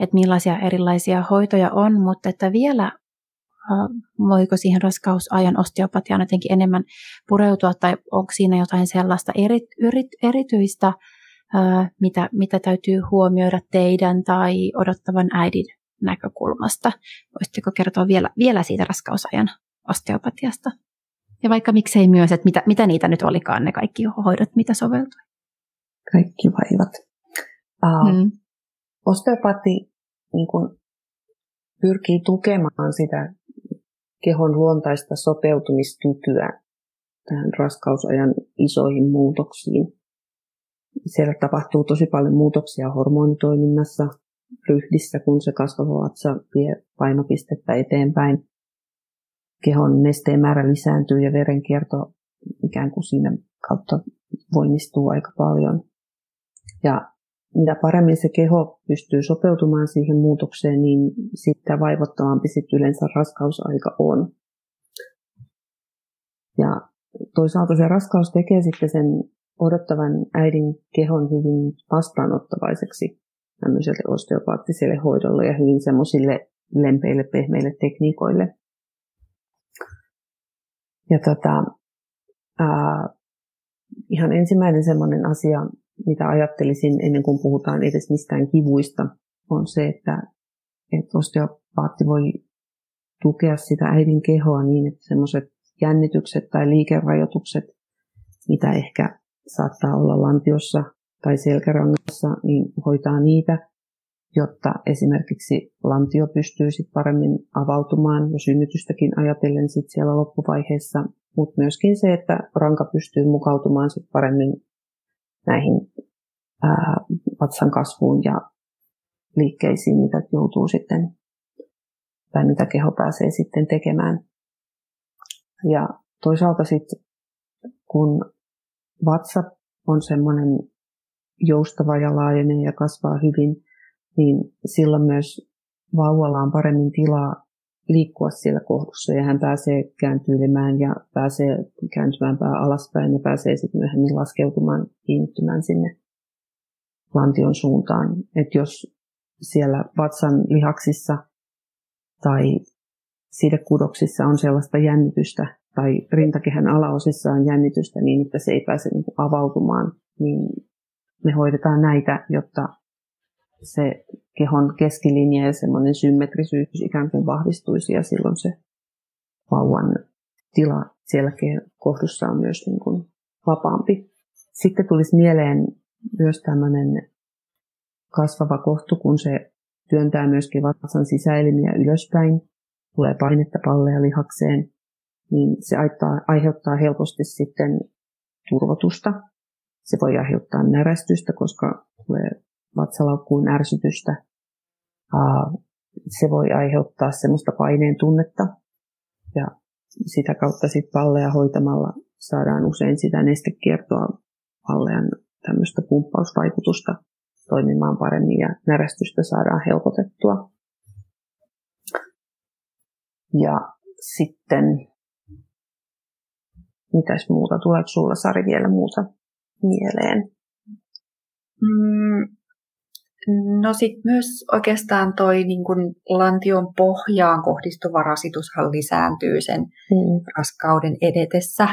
että millaisia erilaisia hoitoja on, mutta että vielä voiko siihen raskausajan osteopatiaan jotenkin enemmän pureutua tai onko siinä jotain sellaista eri, eri, erityistä, mitä, mitä täytyy huomioida teidän tai odottavan äidin näkökulmasta. Voisitteko kertoa vielä, vielä siitä raskausajan osteopatiasta? Ja vaikka miksei myös, että mitä, mitä niitä nyt olikaan ne kaikki hoidot, mitä soveltui? Kaikki vaivat. Uh, hmm. Osteopaatti niin kun, pyrkii tukemaan sitä kehon luontaista sopeutumiskykyä tähän raskausajan isoihin muutoksiin. Siellä tapahtuu tosi paljon muutoksia hormonitoiminnassa, ryhdissä, kun se kasvava vatsa vie painopistettä eteenpäin kehon nesteen määrä lisääntyy ja verenkierto ikään kuin siinä kautta voimistuu aika paljon. Ja mitä paremmin se keho pystyy sopeutumaan siihen muutokseen, niin sitä vaivottomampi sitten yleensä raskausaika on. Ja toisaalta se raskaus tekee sitten sen odottavan äidin kehon hyvin vastaanottavaiseksi tämmöiselle osteopaattiselle hoidolle ja hyvin semmoisille lempeille, pehmeille tekniikoille. Ja tota, ää, ihan ensimmäinen semmoinen asia, mitä ajattelisin ennen kuin puhutaan edes mistään kivuista, on se, että, että osteopaatti voi tukea sitä äidin kehoa niin, että semmoiset jännitykset tai liikerajoitukset, mitä ehkä saattaa olla lantiossa tai selkärangassa, niin hoitaa niitä, jotta esimerkiksi lantio pystyy sit paremmin avautumaan ja synnytystäkin ajatellen sit siellä loppuvaiheessa, mutta myöskin se, että ranka pystyy mukautumaan sit paremmin näihin ää, vatsan kasvuun ja liikkeisiin, mitä joutuu sitten tai mitä keho pääsee sitten tekemään. Ja toisaalta sitten, kun vatsa on semmoinen joustava ja laajenee ja kasvaa hyvin, niin silloin myös vauvalla on paremmin tilaa liikkua siellä kohdussa ja hän pääsee kääntyilemään ja pääsee kääntymään pää alaspäin ja pääsee sitten myöhemmin laskeutumaan kiinnittymään sinne lantion suuntaan. Että jos siellä vatsan lihaksissa tai sidekudoksissa on sellaista jännitystä tai rintakehän alaosissa on jännitystä niin, että se ei pääse niin avautumaan, niin me hoidetaan näitä, jotta se kehon keskilinja ja semmoinen symmetrisyys ikään kuin vahvistuisi ja silloin se vauvan tila siellä kohdussa on myös niin kuin vapaampi. Sitten tulisi mieleen myös tämmöinen kasvava kohtu, kun se työntää myöskin vatsan sisäelimiä ylöspäin, tulee painetta palleja lihakseen, niin se aiheuttaa helposti sitten turvotusta. Se voi aiheuttaa närästystä, koska tulee vatsalaukkuun ärsytystä. Se voi aiheuttaa semmoista paineen tunnetta ja sitä kautta sitten palleja hoitamalla saadaan usein sitä nestekiertoa pallean tämmöistä pumppausvaikutusta toimimaan paremmin ja närästystä saadaan helpotettua. Ja sitten, mitäs muuta, tuleeko sulla Sari vielä muuta mieleen? Mm, No sitten myös oikeastaan toi niin kun lantion pohjaan kohdistuva rasitushan lisääntyy sen mm. raskauden edetessä.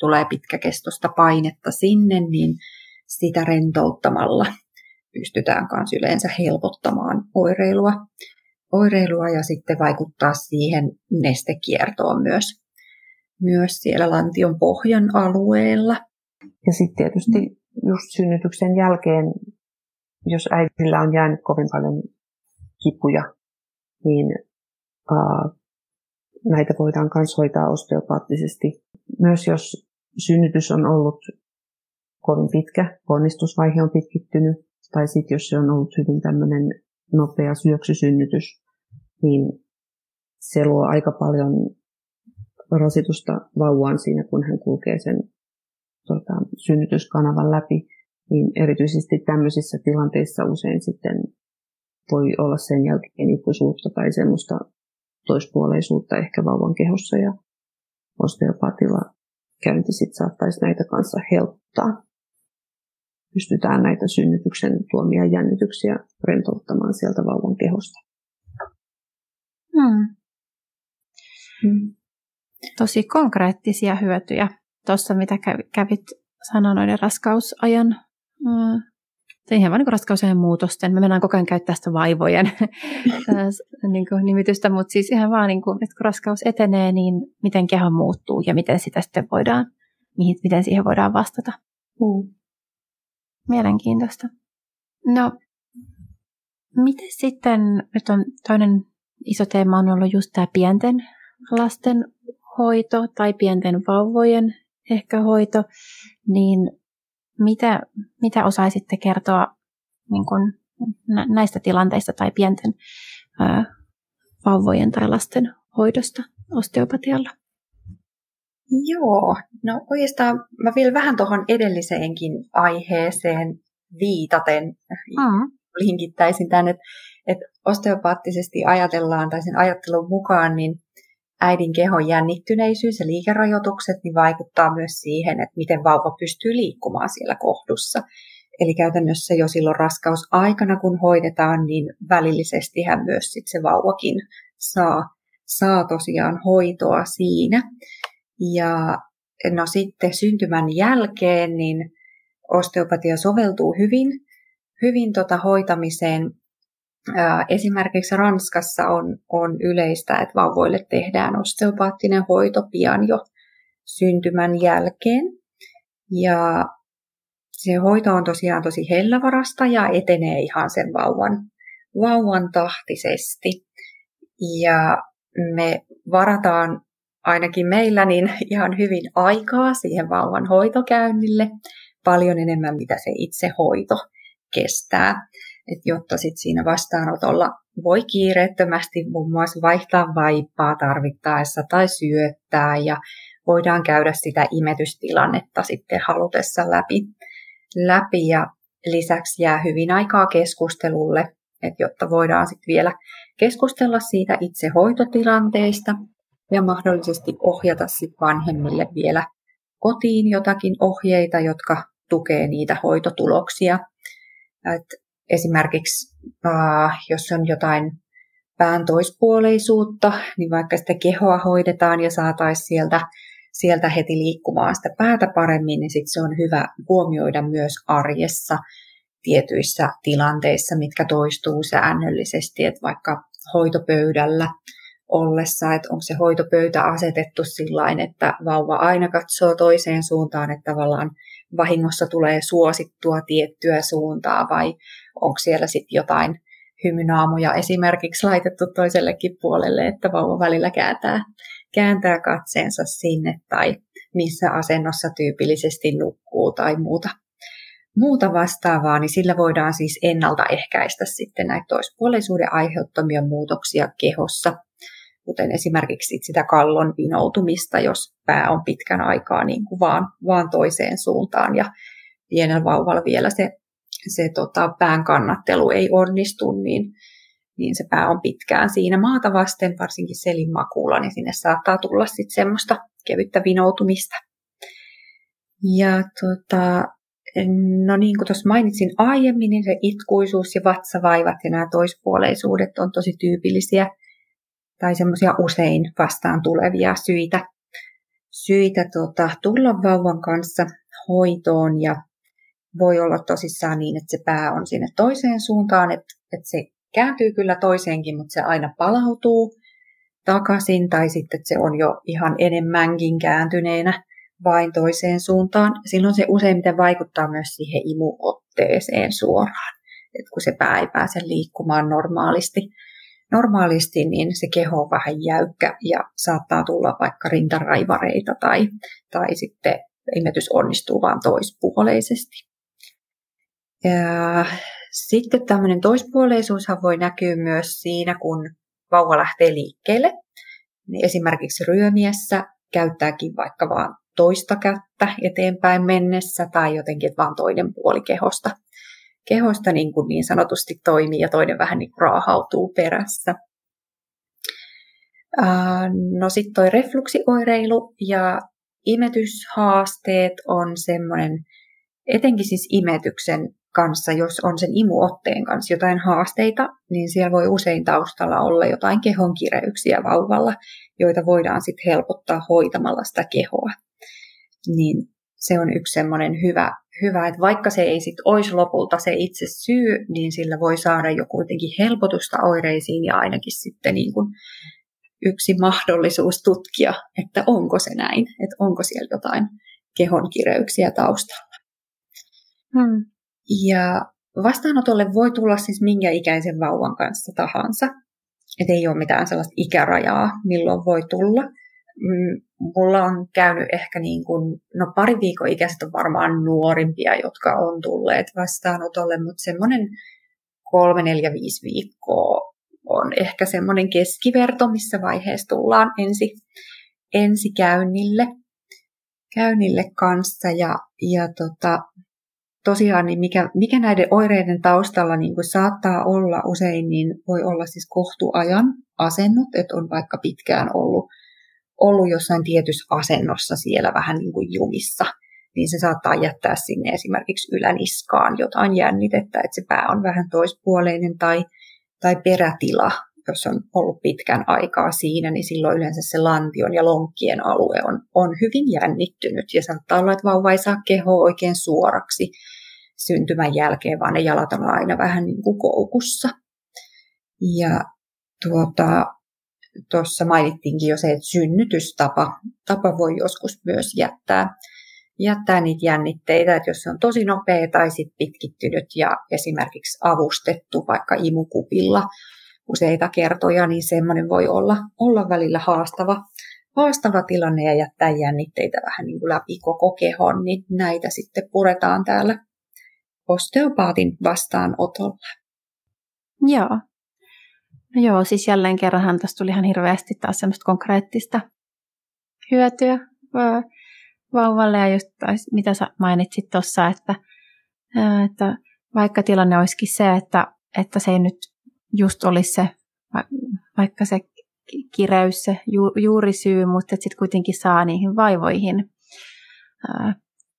Tulee pitkäkestoista painetta sinne, niin sitä rentouttamalla pystytään myös yleensä helpottamaan oireilua, oireilua ja sitten vaikuttaa siihen nestekiertoon myös, myös siellä lantion pohjan alueella. Ja sitten tietysti just synnytyksen jälkeen jos äidillä on jäänyt kovin paljon kipuja, niin ää, näitä voidaan myös hoitaa osteopaattisesti. Myös jos synnytys on ollut kovin pitkä, ponnistusvaihe on pitkittynyt, tai sitten jos se on ollut hyvin tämmöinen nopea syöksysynnytys, niin se luo aika paljon rasitusta vauvaan siinä, kun hän kulkee sen tota, synnytyskanavan läpi niin erityisesti tämmöisissä tilanteissa usein sitten voi olla sen jälkeen ikuisuutta tai semmoista toispuoleisuutta ehkä vauvan kehossa ja osteopatilla käynti sitten saattaisi näitä kanssa helpottaa. Pystytään näitä synnytyksen tuomia jännityksiä rentouttamaan sieltä vauvan kehosta. Hmm. Hmm. Tosi konkreettisia hyötyjä tuossa, mitä kävit sanoa noiden raskausajan Se ihan vaan niin raskausajan muutosten. Me mennään koko ajan käyttää sitä vaivojen niin kuin nimitystä, mutta siis ihan vaan, niin kuin, että kun raskaus etenee, niin miten keho muuttuu ja miten sitä sitten voidaan, miten siihen voidaan vastata. Mm. Mielenkiintoista. No, miten sitten, nyt on toinen iso teema on ollut just tämä pienten lasten hoito tai pienten vauvojen ehkä hoito, niin mitä, mitä osaisitte kertoa niin kuin näistä tilanteista tai pienten ää, vauvojen tai lasten hoidosta osteopatialla? Joo, no oikeastaan mä vielä vähän tuohon edelliseenkin aiheeseen viitaten mm. linkittäisin tämän, että, että osteopaattisesti ajatellaan tai sen ajattelun mukaan, niin äidin kehon jännittyneisyys ja liikerajoitukset niin vaikuttaa myös siihen, että miten vauva pystyy liikkumaan siellä kohdussa. Eli käytännössä jo silloin raskausaikana, kun hoidetaan, niin välillisesti hän myös sit se vauvakin saa, saa tosiaan hoitoa siinä. Ja no sitten syntymän jälkeen, niin osteopatia soveltuu hyvin, hyvin tota hoitamiseen. Esimerkiksi Ranskassa on, on yleistä, että vauvoille tehdään osteopaattinen hoito pian jo syntymän jälkeen. Ja se hoito on tosiaan tosi hellävarasta ja etenee ihan sen vauvan, vauvan tahtisesti. Ja me varataan ainakin meillä niin ihan hyvin aikaa siihen vauvan hoitokäynnille, paljon enemmän mitä se itse hoito kestää. Et jotta sit siinä vastaanotolla voi kiireettömästi muun muassa vaihtaa vaippaa tarvittaessa tai syöttää ja voidaan käydä sitä imetystilannetta sitten halutessa läpi läpi ja lisäksi jää hyvin aikaa keskustelulle, että jotta voidaan sitten vielä keskustella siitä itse hoitotilanteista ja mahdollisesti ohjata sitten vanhemmille vielä kotiin jotakin ohjeita, jotka tukee niitä hoitotuloksia. Et esimerkiksi äh, jos on jotain pään toispuoleisuutta, niin vaikka sitä kehoa hoidetaan ja saataisiin sieltä sieltä heti liikkumaan sitä päätä paremmin, niin sit se on hyvä huomioida myös arjessa tietyissä tilanteissa, mitkä toistuu säännöllisesti, että vaikka hoitopöydällä ollessa, että onko se hoitopöytä asetettu sillä että vauva aina katsoo toiseen suuntaan, että tavallaan vahingossa tulee suosittua tiettyä suuntaa vai onko siellä sitten jotain hymynaamoja esimerkiksi laitettu toisellekin puolelle, että vauva välillä kääntää kääntää katseensa sinne tai missä asennossa tyypillisesti nukkuu tai muuta, muuta vastaavaa, niin sillä voidaan siis ennaltaehkäistä sitten näitä toispuoleisuuden aiheuttamia muutoksia kehossa, kuten esimerkiksi sitä kallon vinoutumista, jos pää on pitkän aikaa niin kuin vaan, vaan toiseen suuntaan ja pienellä vauvalla vielä se, se tota, pään kannattelu ei onnistu, niin niin se pää on pitkään siinä maata vasten, varsinkin selinmakuulla, niin sinne saattaa tulla sitten semmoista kevyttä vinoutumista. Ja tota, no niin kuin tuossa mainitsin aiemmin, niin se itkuisuus ja vatsavaivat ja nämä toispuoleisuudet on tosi tyypillisiä tai semmoisia usein vastaan tulevia syitä, syitä tota, tulla vauvan kanssa hoitoon ja voi olla tosissaan niin, että se pää on sinne toiseen suuntaan, että, että se kääntyy kyllä toiseenkin, mutta se aina palautuu takaisin tai sitten se on jo ihan enemmänkin kääntyneenä vain toiseen suuntaan. Silloin se useimmiten vaikuttaa myös siihen imuotteeseen suoraan. Et kun se pää ei pääse liikkumaan normaalisti, normaalisti, niin se keho on vähän jäykkä ja saattaa tulla vaikka rintaraivareita tai, tai sitten imetys onnistuu vain toispuoleisesti. Ja sitten tämmöinen toispuoleisuushan voi näkyä myös siinä, kun vauva lähtee liikkeelle. Niin esimerkiksi ryömiessä käyttääkin vaikka vaan toista kättä eteenpäin mennessä tai jotenkin, että vaan toinen puoli kehosta, kehosta niin, kuin niin sanotusti toimii ja toinen vähän niin raahautuu perässä. No sitten toi refluksioireilu ja imetyshaasteet on semmoinen, etenkin siis imetyksen kanssa, jos on sen imuotteen kanssa jotain haasteita, niin siellä voi usein taustalla olla jotain kehon kireyksiä vauvalla, joita voidaan sitten helpottaa hoitamalla sitä kehoa. Niin se on yksi semmoinen hyvä, hyvä, että vaikka se ei sitten olisi lopulta se itse syy, niin sillä voi saada jo kuitenkin helpotusta oireisiin ja ainakin sitten niin kuin yksi mahdollisuus tutkia, että onko se näin, että onko siellä jotain kehon kireyksiä taustalla. Hmm. Ja vastaanotolle voi tulla siis minkä ikäisen vauvan kanssa tahansa. Että ei ole mitään sellaista ikärajaa, milloin voi tulla. Mm, mulla on käynyt ehkä niin kuin, no pari viikon ikäiset on varmaan nuorimpia, jotka on tulleet vastaanotolle, mutta semmoinen kolme, neljä, viisi viikkoa on ehkä semmoinen keskiverto, missä vaiheessa tullaan ensi, ensi käynnille, käynnille kanssa. Ja, ja tota, tosiaan, niin mikä, mikä näiden oireiden taustalla niin kuin saattaa olla usein, niin voi olla siis kohtuajan asennut, että on vaikka pitkään ollut, ollut jossain tietyssä asennossa siellä vähän niin kuin jumissa, niin se saattaa jättää sinne esimerkiksi yläniskaan jotain jännitettä, että se pää on vähän toispuoleinen tai, tai perätila, jos on ollut pitkän aikaa siinä, niin silloin yleensä se lantion ja lonkkien alue on, on hyvin jännittynyt ja saattaa olla, että vauva ei saa kehoa oikein suoraksi syntymän jälkeen, vaan ne jalat on aina vähän niin kuin koukussa. Ja tuota, tuossa mainittiinkin jo se, että synnytystapa tapa voi joskus myös jättää, jättää niitä jännitteitä, että jos se on tosi nopea tai sitten pitkittynyt ja esimerkiksi avustettu vaikka imukupilla useita kertoja, niin semmoinen voi olla, olla välillä haastava, haastava tilanne ja jättää jännitteitä vähän niin kuin läpi koko kehon, niin näitä sitten puretaan täällä osteopaatin vastaanotolla. Joo. No joo, siis jälleen kerran tässä tuli ihan hirveästi taas semmoista konkreettista hyötyä vauvalle ja just mitä sä mainitsit tuossa, että, että vaikka tilanne olisikin se, että, että se ei nyt just olisi se, vaikka se kireys, se ju, juurisyy, mutta sitten kuitenkin saa niihin vaivoihin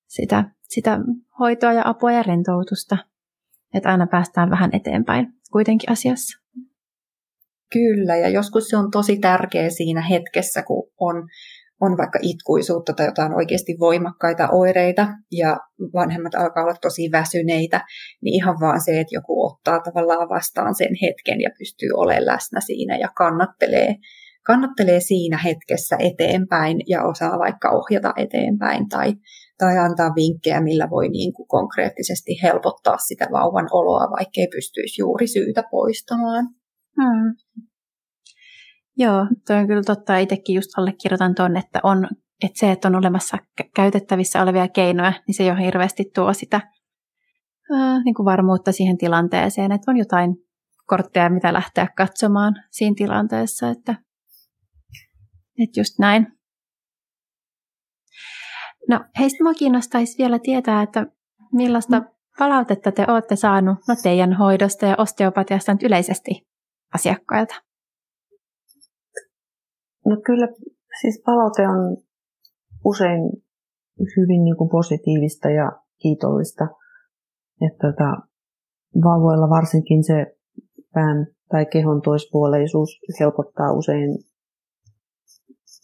sitä, sitä hoitoa ja apua ja rentoutusta. Että aina päästään vähän eteenpäin kuitenkin asiassa. Kyllä, ja joskus se on tosi tärkeä siinä hetkessä, kun on on vaikka itkuisuutta tai jotain oikeasti voimakkaita oireita ja vanhemmat alkaa olla tosi väsyneitä, niin ihan vaan se, että joku ottaa tavallaan vastaan sen hetken ja pystyy olemaan läsnä siinä ja kannattelee, kannattelee siinä hetkessä eteenpäin ja osaa vaikka ohjata eteenpäin tai, tai antaa vinkkejä, millä voi niin kuin konkreettisesti helpottaa sitä vauvan oloa, vaikkei pystyisi juuri syytä poistamaan. Hmm. Joo, toi on kyllä totta. Itsekin just allekirjoitan tuon, että, on, että se, että on olemassa käytettävissä olevia keinoja, niin se jo hirveästi tuo sitä ää, niin kuin varmuutta siihen tilanteeseen, että on jotain kortteja, mitä lähteä katsomaan siinä tilanteessa, että, että just näin. No heistä minua kiinnostaisi vielä tietää, että millaista mm. palautetta te olette saanut no, teidän hoidosta ja osteopatiasta nyt yleisesti asiakkailta. No kyllä, siis palaute on usein hyvin niin kuin positiivista ja kiitollista. Että tota, vauvoilla varsinkin se pään tai kehon toispuoleisuus helpottaa usein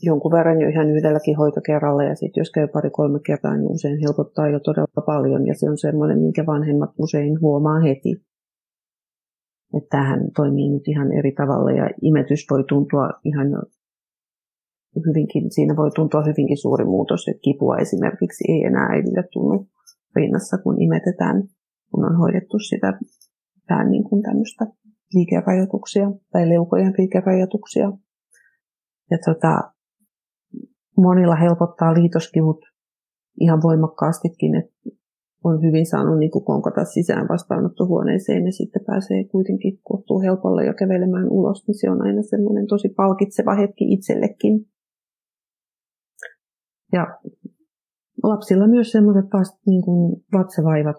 jonkun verran jo ihan yhdelläkin hoitokerralla ja sitten jos käy pari-kolme kertaa, niin usein helpottaa jo todella paljon ja se on semmoinen, minkä vanhemmat usein huomaa heti. Että tämähän toimii nyt ihan eri tavalla ja imetys voi tuntua ihan hyvinkin, siinä voi tuntua hyvinkin suuri muutos, että kipua esimerkiksi ei enää äidille tunnu rinnassa, kun imetetään, kun on hoidettu sitä pään niin kuin tämmöistä liikerajoituksia tai leukojen liikerajoituksia. Ja tota, monilla helpottaa liitoskivut ihan voimakkaastikin, että on hyvin saanut niin kuin konkata sisään vastaanottohuoneeseen ja sitten pääsee kuitenkin kohtuu helpolla jo kävelemään ulos, niin se on aina semmoinen tosi palkitseva hetki itsellekin. Ja lapsilla myös semmoiset vast, niin kuin vatsavaivat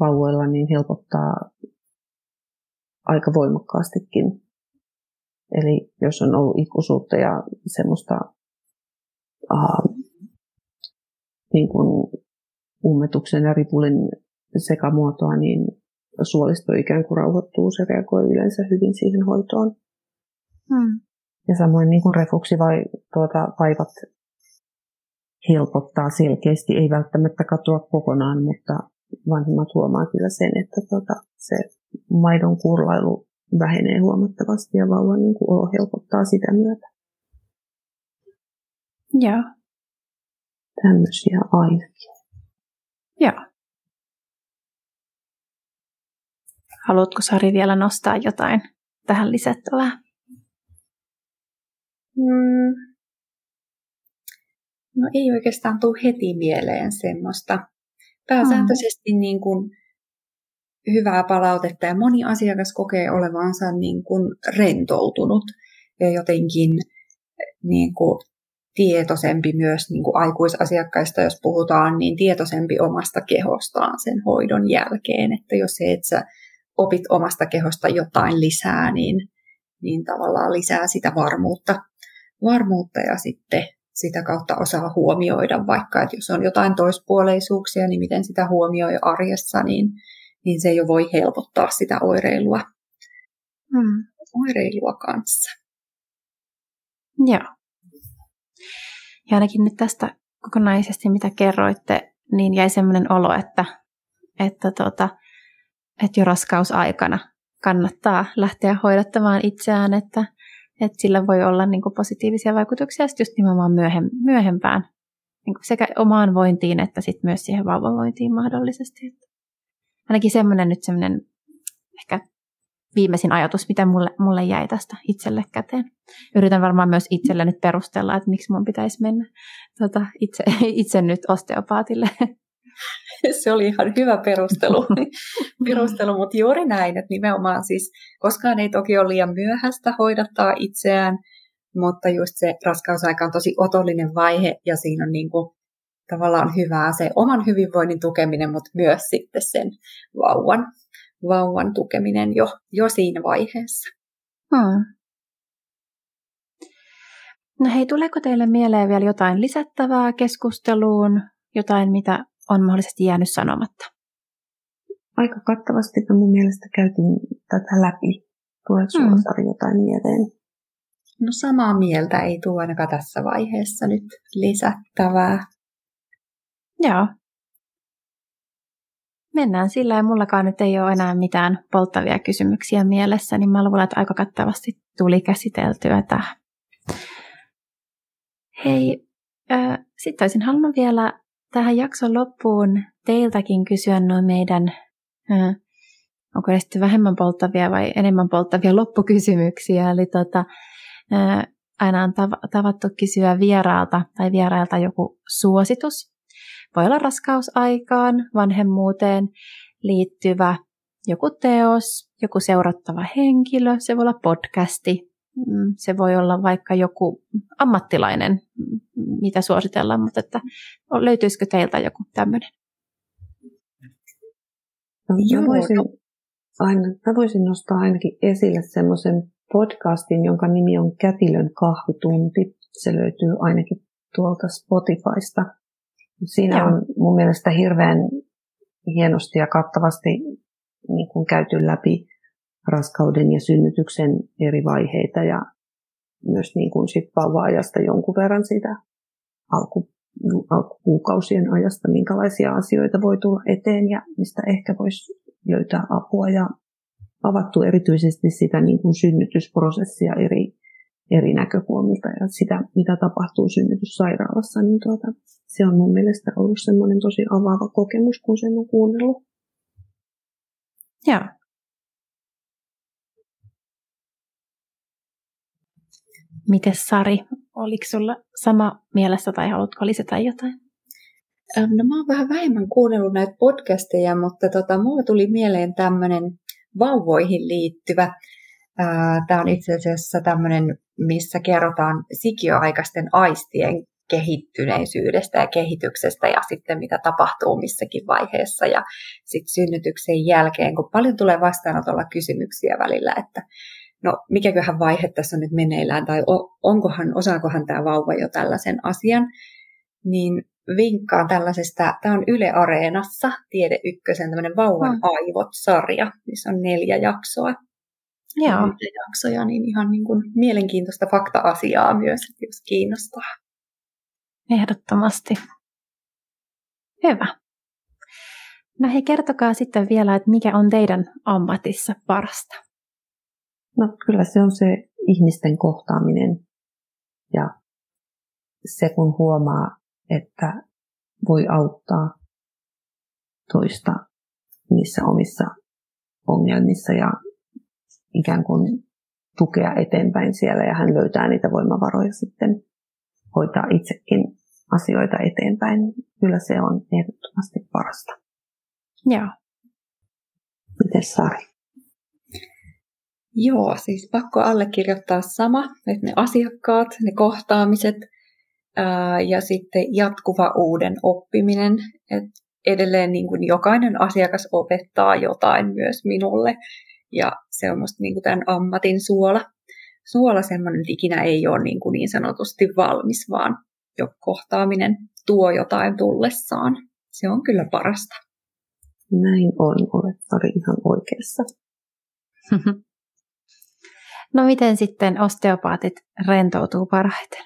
vauvoilla niin helpottaa aika voimakkaastikin. Eli jos on ollut ikuisuutta ja semmoista uh, niin kuin ummetuksen ja ripulin sekamuotoa, niin suolisto ikään kuin rauhoittuu, se reagoi yleensä hyvin siihen hoitoon. Hmm. Ja samoin niin kuin refuksi vai tuota, vaivat helpottaa selkeästi, ei välttämättä katoa kokonaan, mutta vanhemmat huomaa kyllä sen, että tota, se maidon kurlailu vähenee huomattavasti ja vauvan niin kuin olo helpottaa sitä myötä. Joo. Tämmöisiä ainakin. Joo. Haluatko Sari vielä nostaa jotain tähän lisättävää? Mm, No ei oikeastaan tule heti mieleen semmoista. Pääsääntöisesti mm. niin kuin hyvää palautetta ja moni asiakas kokee olevansa niin kuin rentoutunut ja jotenkin niin kuin tietoisempi myös niin kuin aikuisasiakkaista, jos puhutaan, niin tietoisempi omasta kehostaan sen hoidon jälkeen. Että jos se, että sä opit omasta kehosta jotain lisää, niin, niin tavallaan lisää sitä varmuutta, varmuutta ja sitten sitä kautta osaa huomioida, vaikka että jos on jotain toispuoleisuuksia, niin miten sitä huomioi arjessa, niin, niin se jo voi helpottaa sitä oireilua, hmm. oireilua kanssa. Joo. Ja ainakin nyt tästä kokonaisesti, mitä kerroitte, niin jäi sellainen olo, että, että, tota, että jo raskausaikana kannattaa lähteä hoidattamaan itseään, että, että sillä voi olla niin kuin positiivisia vaikutuksia just nimenomaan myöhem, myöhempään niin kuin sekä omaan vointiin että sit myös siihen vauvavointiin mahdollisesti. Ainakin semmoinen nyt semmoinen ehkä viimeisin ajatus, mitä mulle, mulle jäi tästä itselle käteen. Yritän varmaan myös itselle nyt perustella, että miksi mun pitäisi mennä tota, itse, itse nyt osteopaatille. Se oli ihan hyvä perustelu, perustelu mutta juuri näin, että nimenomaan siis koskaan ei toki ole liian myöhäistä hoidattaa itseään, mutta just se raskausaika on tosi otollinen vaihe ja siinä on niin kuin tavallaan hyvää se oman hyvinvoinnin tukeminen, mutta myös sitten sen vauvan vauvan tukeminen jo, jo siinä vaiheessa. Hmm. No hei, tuleeko teille mieleen vielä jotain lisättävää keskusteluun, jotain mitä on mahdollisesti jäänyt sanomatta? Aika kattavasti mun mielestä käytiin tätä läpi. Tuleeko sinulla hmm. Sari jotain mieleen? No samaa mieltä ei tule ainakaan tässä vaiheessa nyt lisättävää. Joo, mennään sillä ja mullakaan nyt ei ole enää mitään polttavia kysymyksiä mielessä, niin mä luulen, että aika kattavasti tuli käsiteltyä tähän. Hei, äh, sitten olisin halunnut vielä tähän jakson loppuun teiltäkin kysyä noin meidän, äh, onko ne sitten vähemmän polttavia vai enemmän polttavia loppukysymyksiä. Eli tota, äh, aina on tavattu kysyä vieraalta tai vierailta joku suositus voi olla raskausaikaan, vanhemmuuteen liittyvä joku teos, joku seurattava henkilö, se voi olla podcasti, mm, se voi olla vaikka joku ammattilainen, mm, mitä suositellaan, mutta että löytyisikö teiltä joku tämmöinen? No, mä, voisin, aina, mä voisin nostaa ainakin esille semmoisen podcastin, jonka nimi on Kätilön kahvitunti. Se löytyy ainakin tuolta Spotifysta. Siinä Joo. on mun mielestä hirveän hienosti ja kattavasti niin kuin käyty läpi raskauden ja synnytyksen eri vaiheita ja myös niin kuin sit vauva-ajasta jonkun verran sitä alku, alkukuukausien ajasta, minkälaisia asioita voi tulla eteen ja mistä ehkä voisi löytää apua ja avattu erityisesti sitä niin kuin synnytysprosessia eri eri näkökulmilta ja sitä, mitä tapahtuu synnytyssairaalassa, niin tuota, se on mun mielestä ollut semmoinen tosi avaava kokemus, kun sen on kuunnellut. Joo. Miten Sari, oliko sulla sama mielessä tai haluatko lisätä jotain? No mä oon vähän vähemmän kuunnellut näitä podcasteja, mutta tota, mulle tuli mieleen tämmöinen vauvoihin liittyvä. Tämä on itse asiassa tämmöinen missä kerrotaan sikioaikaisten aistien kehittyneisyydestä ja kehityksestä ja sitten mitä tapahtuu missäkin vaiheessa ja sitten synnytyksen jälkeen, kun paljon tulee vastaanotolla kysymyksiä välillä, että no mikäköhän vaihe tässä on nyt meneillään tai onkohan, osaakohan tämä vauva jo tällaisen asian, niin vinkkaan tällaisesta, tämä on Yle Areenassa, Tiede Ykkösen tämmöinen Vauvan aivot-sarja, missä on neljä jaksoa. Joo. jaksoja, niin ihan niin kuin mielenkiintoista fakta-asiaa myös, jos kiinnostaa. Ehdottomasti. Hyvä. No hei, kertokaa sitten vielä, että mikä on teidän ammatissa parasta? No kyllä se on se ihmisten kohtaaminen ja se kun huomaa, että voi auttaa toista niissä omissa ongelmissa ja ikään kuin tukea eteenpäin siellä ja hän löytää niitä voimavaroja sitten hoitaa itsekin asioita eteenpäin. Kyllä se on ehdottomasti parasta. Joo. Miten Sari? Joo, siis pakko allekirjoittaa sama, että ne asiakkaat, ne kohtaamiset, ja sitten jatkuva uuden oppiminen. Et edelleen niin kuin jokainen asiakas opettaa jotain myös minulle. Ja se on musta niin kuin tämän ammatin suola. Suola semmoinen, että ikinä ei ole niin, kuin niin sanotusti valmis, vaan jo kohtaaminen tuo jotain tullessaan. Se on kyllä parasta. Näin on, olet Sari ihan oikeassa. No miten sitten osteopaatit rentoutuu parhaiten?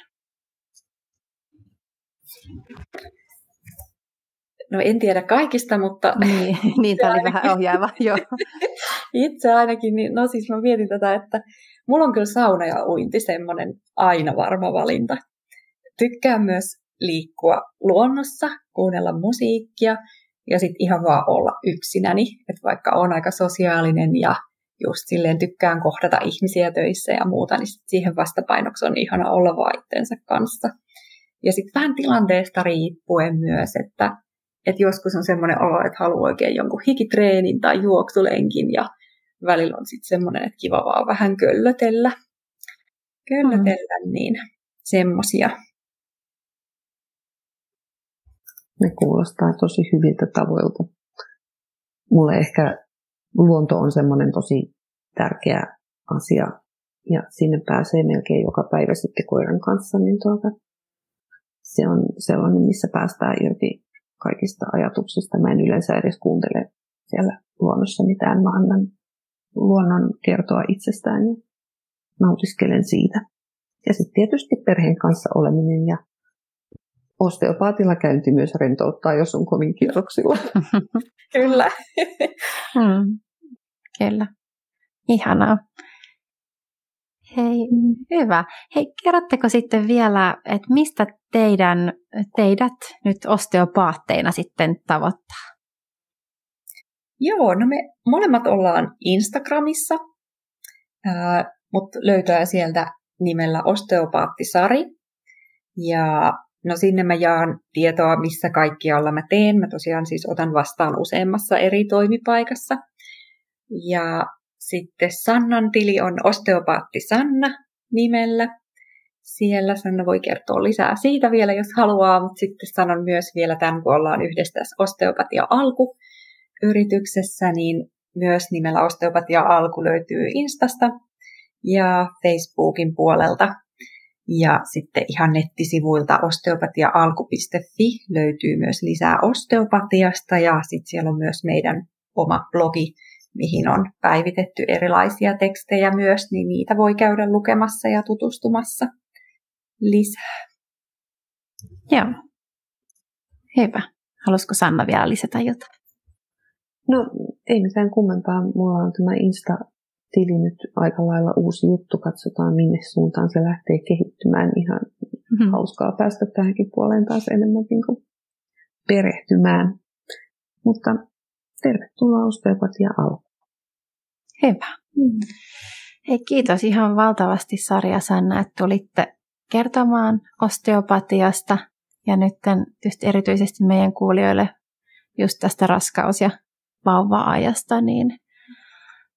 No en tiedä kaikista, mutta... Niin, niin tämä oli vähän ohjaava, joo. Itse ainakin, niin, no siis mä mietin tätä, että mulla on kyllä sauna ja uinti semmoinen aina varma valinta. Tykkään myös liikkua luonnossa, kuunnella musiikkia ja sitten ihan vaan olla yksinäni. Että vaikka on aika sosiaalinen ja just silleen tykkään kohdata ihmisiä töissä ja muuta, niin sit siihen vastapainoksi on ihana olla vaan kanssa. Ja sitten vähän tilanteesta riippuen myös, että, että joskus on semmoinen olo, että haluaa oikein jonkun hikitreenin tai juoksulenkin ja välillä on sitten semmoinen, että kiva vaan vähän köllötellä. Köllötellä, mm. niin semmosia. Ne kuulostaa tosi hyviltä tavoilta. Mulle ehkä luonto on semmoinen tosi tärkeä asia ja sinne pääsee melkein joka päivä sitten koiran kanssa, niin tuota, se on sellainen, missä päästään irti kaikista ajatuksista. Mä en yleensä edes kuuntele siellä luonnossa mitään, mä annan luonnon kertoa itsestään ja nautiskelen siitä. Ja sitten tietysti perheen kanssa oleminen ja osteopaatilla käynti myös rentouttaa, jos on kovin kierroksilla. Kyllä. hmm. Kyllä. Ihanaa. Hei, hyvä. Hei, kerrotteko sitten vielä, että mistä teidän, teidät nyt osteopaatteina sitten tavoittaa? Joo, no me molemmat ollaan Instagramissa, mutta löytää sieltä nimellä osteopaattisari. Ja no sinne mä jaan tietoa, missä kaikkialla mä teen. Mä tosiaan siis otan vastaan useammassa eri toimipaikassa. Ja sitten Sannan tili on osteopaatti Sanna nimellä. Siellä Sanna voi kertoa lisää siitä vielä, jos haluaa, mutta sitten sanon myös vielä tämän, kun ollaan yhdessä tässä osteopatia alku yrityksessä, niin myös nimellä osteopatia alku löytyy Instasta ja Facebookin puolelta. Ja sitten ihan nettisivuilta osteopatiaalku.fi löytyy myös lisää osteopatiasta ja sitten siellä on myös meidän oma blogi, mihin on päivitetty erilaisia tekstejä myös, niin niitä voi käydä lukemassa ja tutustumassa lisää. Joo. Hyvä. Haluaisiko Sanna vielä lisätä jotain? No ei mitään kummempaa. Mulla on tämä Insta-tili nyt aika lailla uusi juttu. Katsotaan minne suuntaan se lähtee kehittymään. Ihan mm-hmm. hauskaa päästä tähänkin puoleen taas enemmän niin kuin perehtymään. Mutta tervetuloa osteopatia alku. Hyvä. Mm. Hei, kiitos ihan valtavasti Sarja Sanna, että tulitte kertomaan osteopatiasta ja nyt tietysti erityisesti meidän kuulijoille just tästä raskaus- ja vauva-ajasta, niin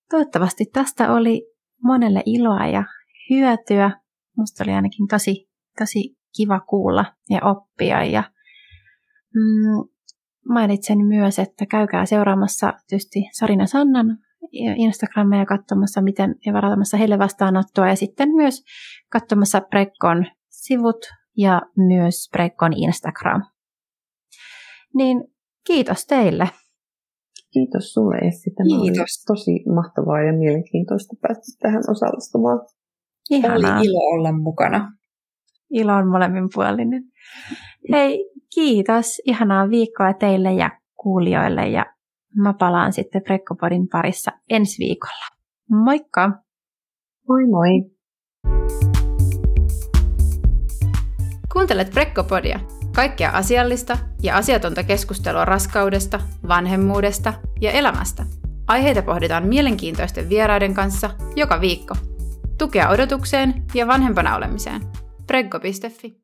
toivottavasti tästä oli monelle iloa ja hyötyä. Musta oli ainakin tosi, tosi kiva kuulla ja oppia ja mm, mainitsen myös, että käykää seuraamassa tietysti Sarina Sannan Instagramia katsomassa miten, ja varatamassa heille vastaanottoa ja sitten myös katsomassa Prekkon sivut ja myös Prekkon Instagram. Niin kiitos teille. Kiitos sulle Essi. Tämä Kiitos. oli tosi mahtavaa ja mielenkiintoista päästä tähän osallistumaan. Ihanaa. Oli ilo olla mukana. Ilo on molemmin puolinen. Hei, kiitos. Ihanaa viikkoa teille ja kuulijoille ja mä palaan sitten Prekkopodin parissa ensi viikolla. Moikka! Moi moi! Kuuntelet Prekkopodia. Kaikkea asiallista ja asiatonta keskustelua raskaudesta, vanhemmuudesta ja elämästä. Aiheita pohditaan mielenkiintoisten vieraiden kanssa joka viikko. Tukea odotukseen ja vanhempana olemiseen. Preggo.fi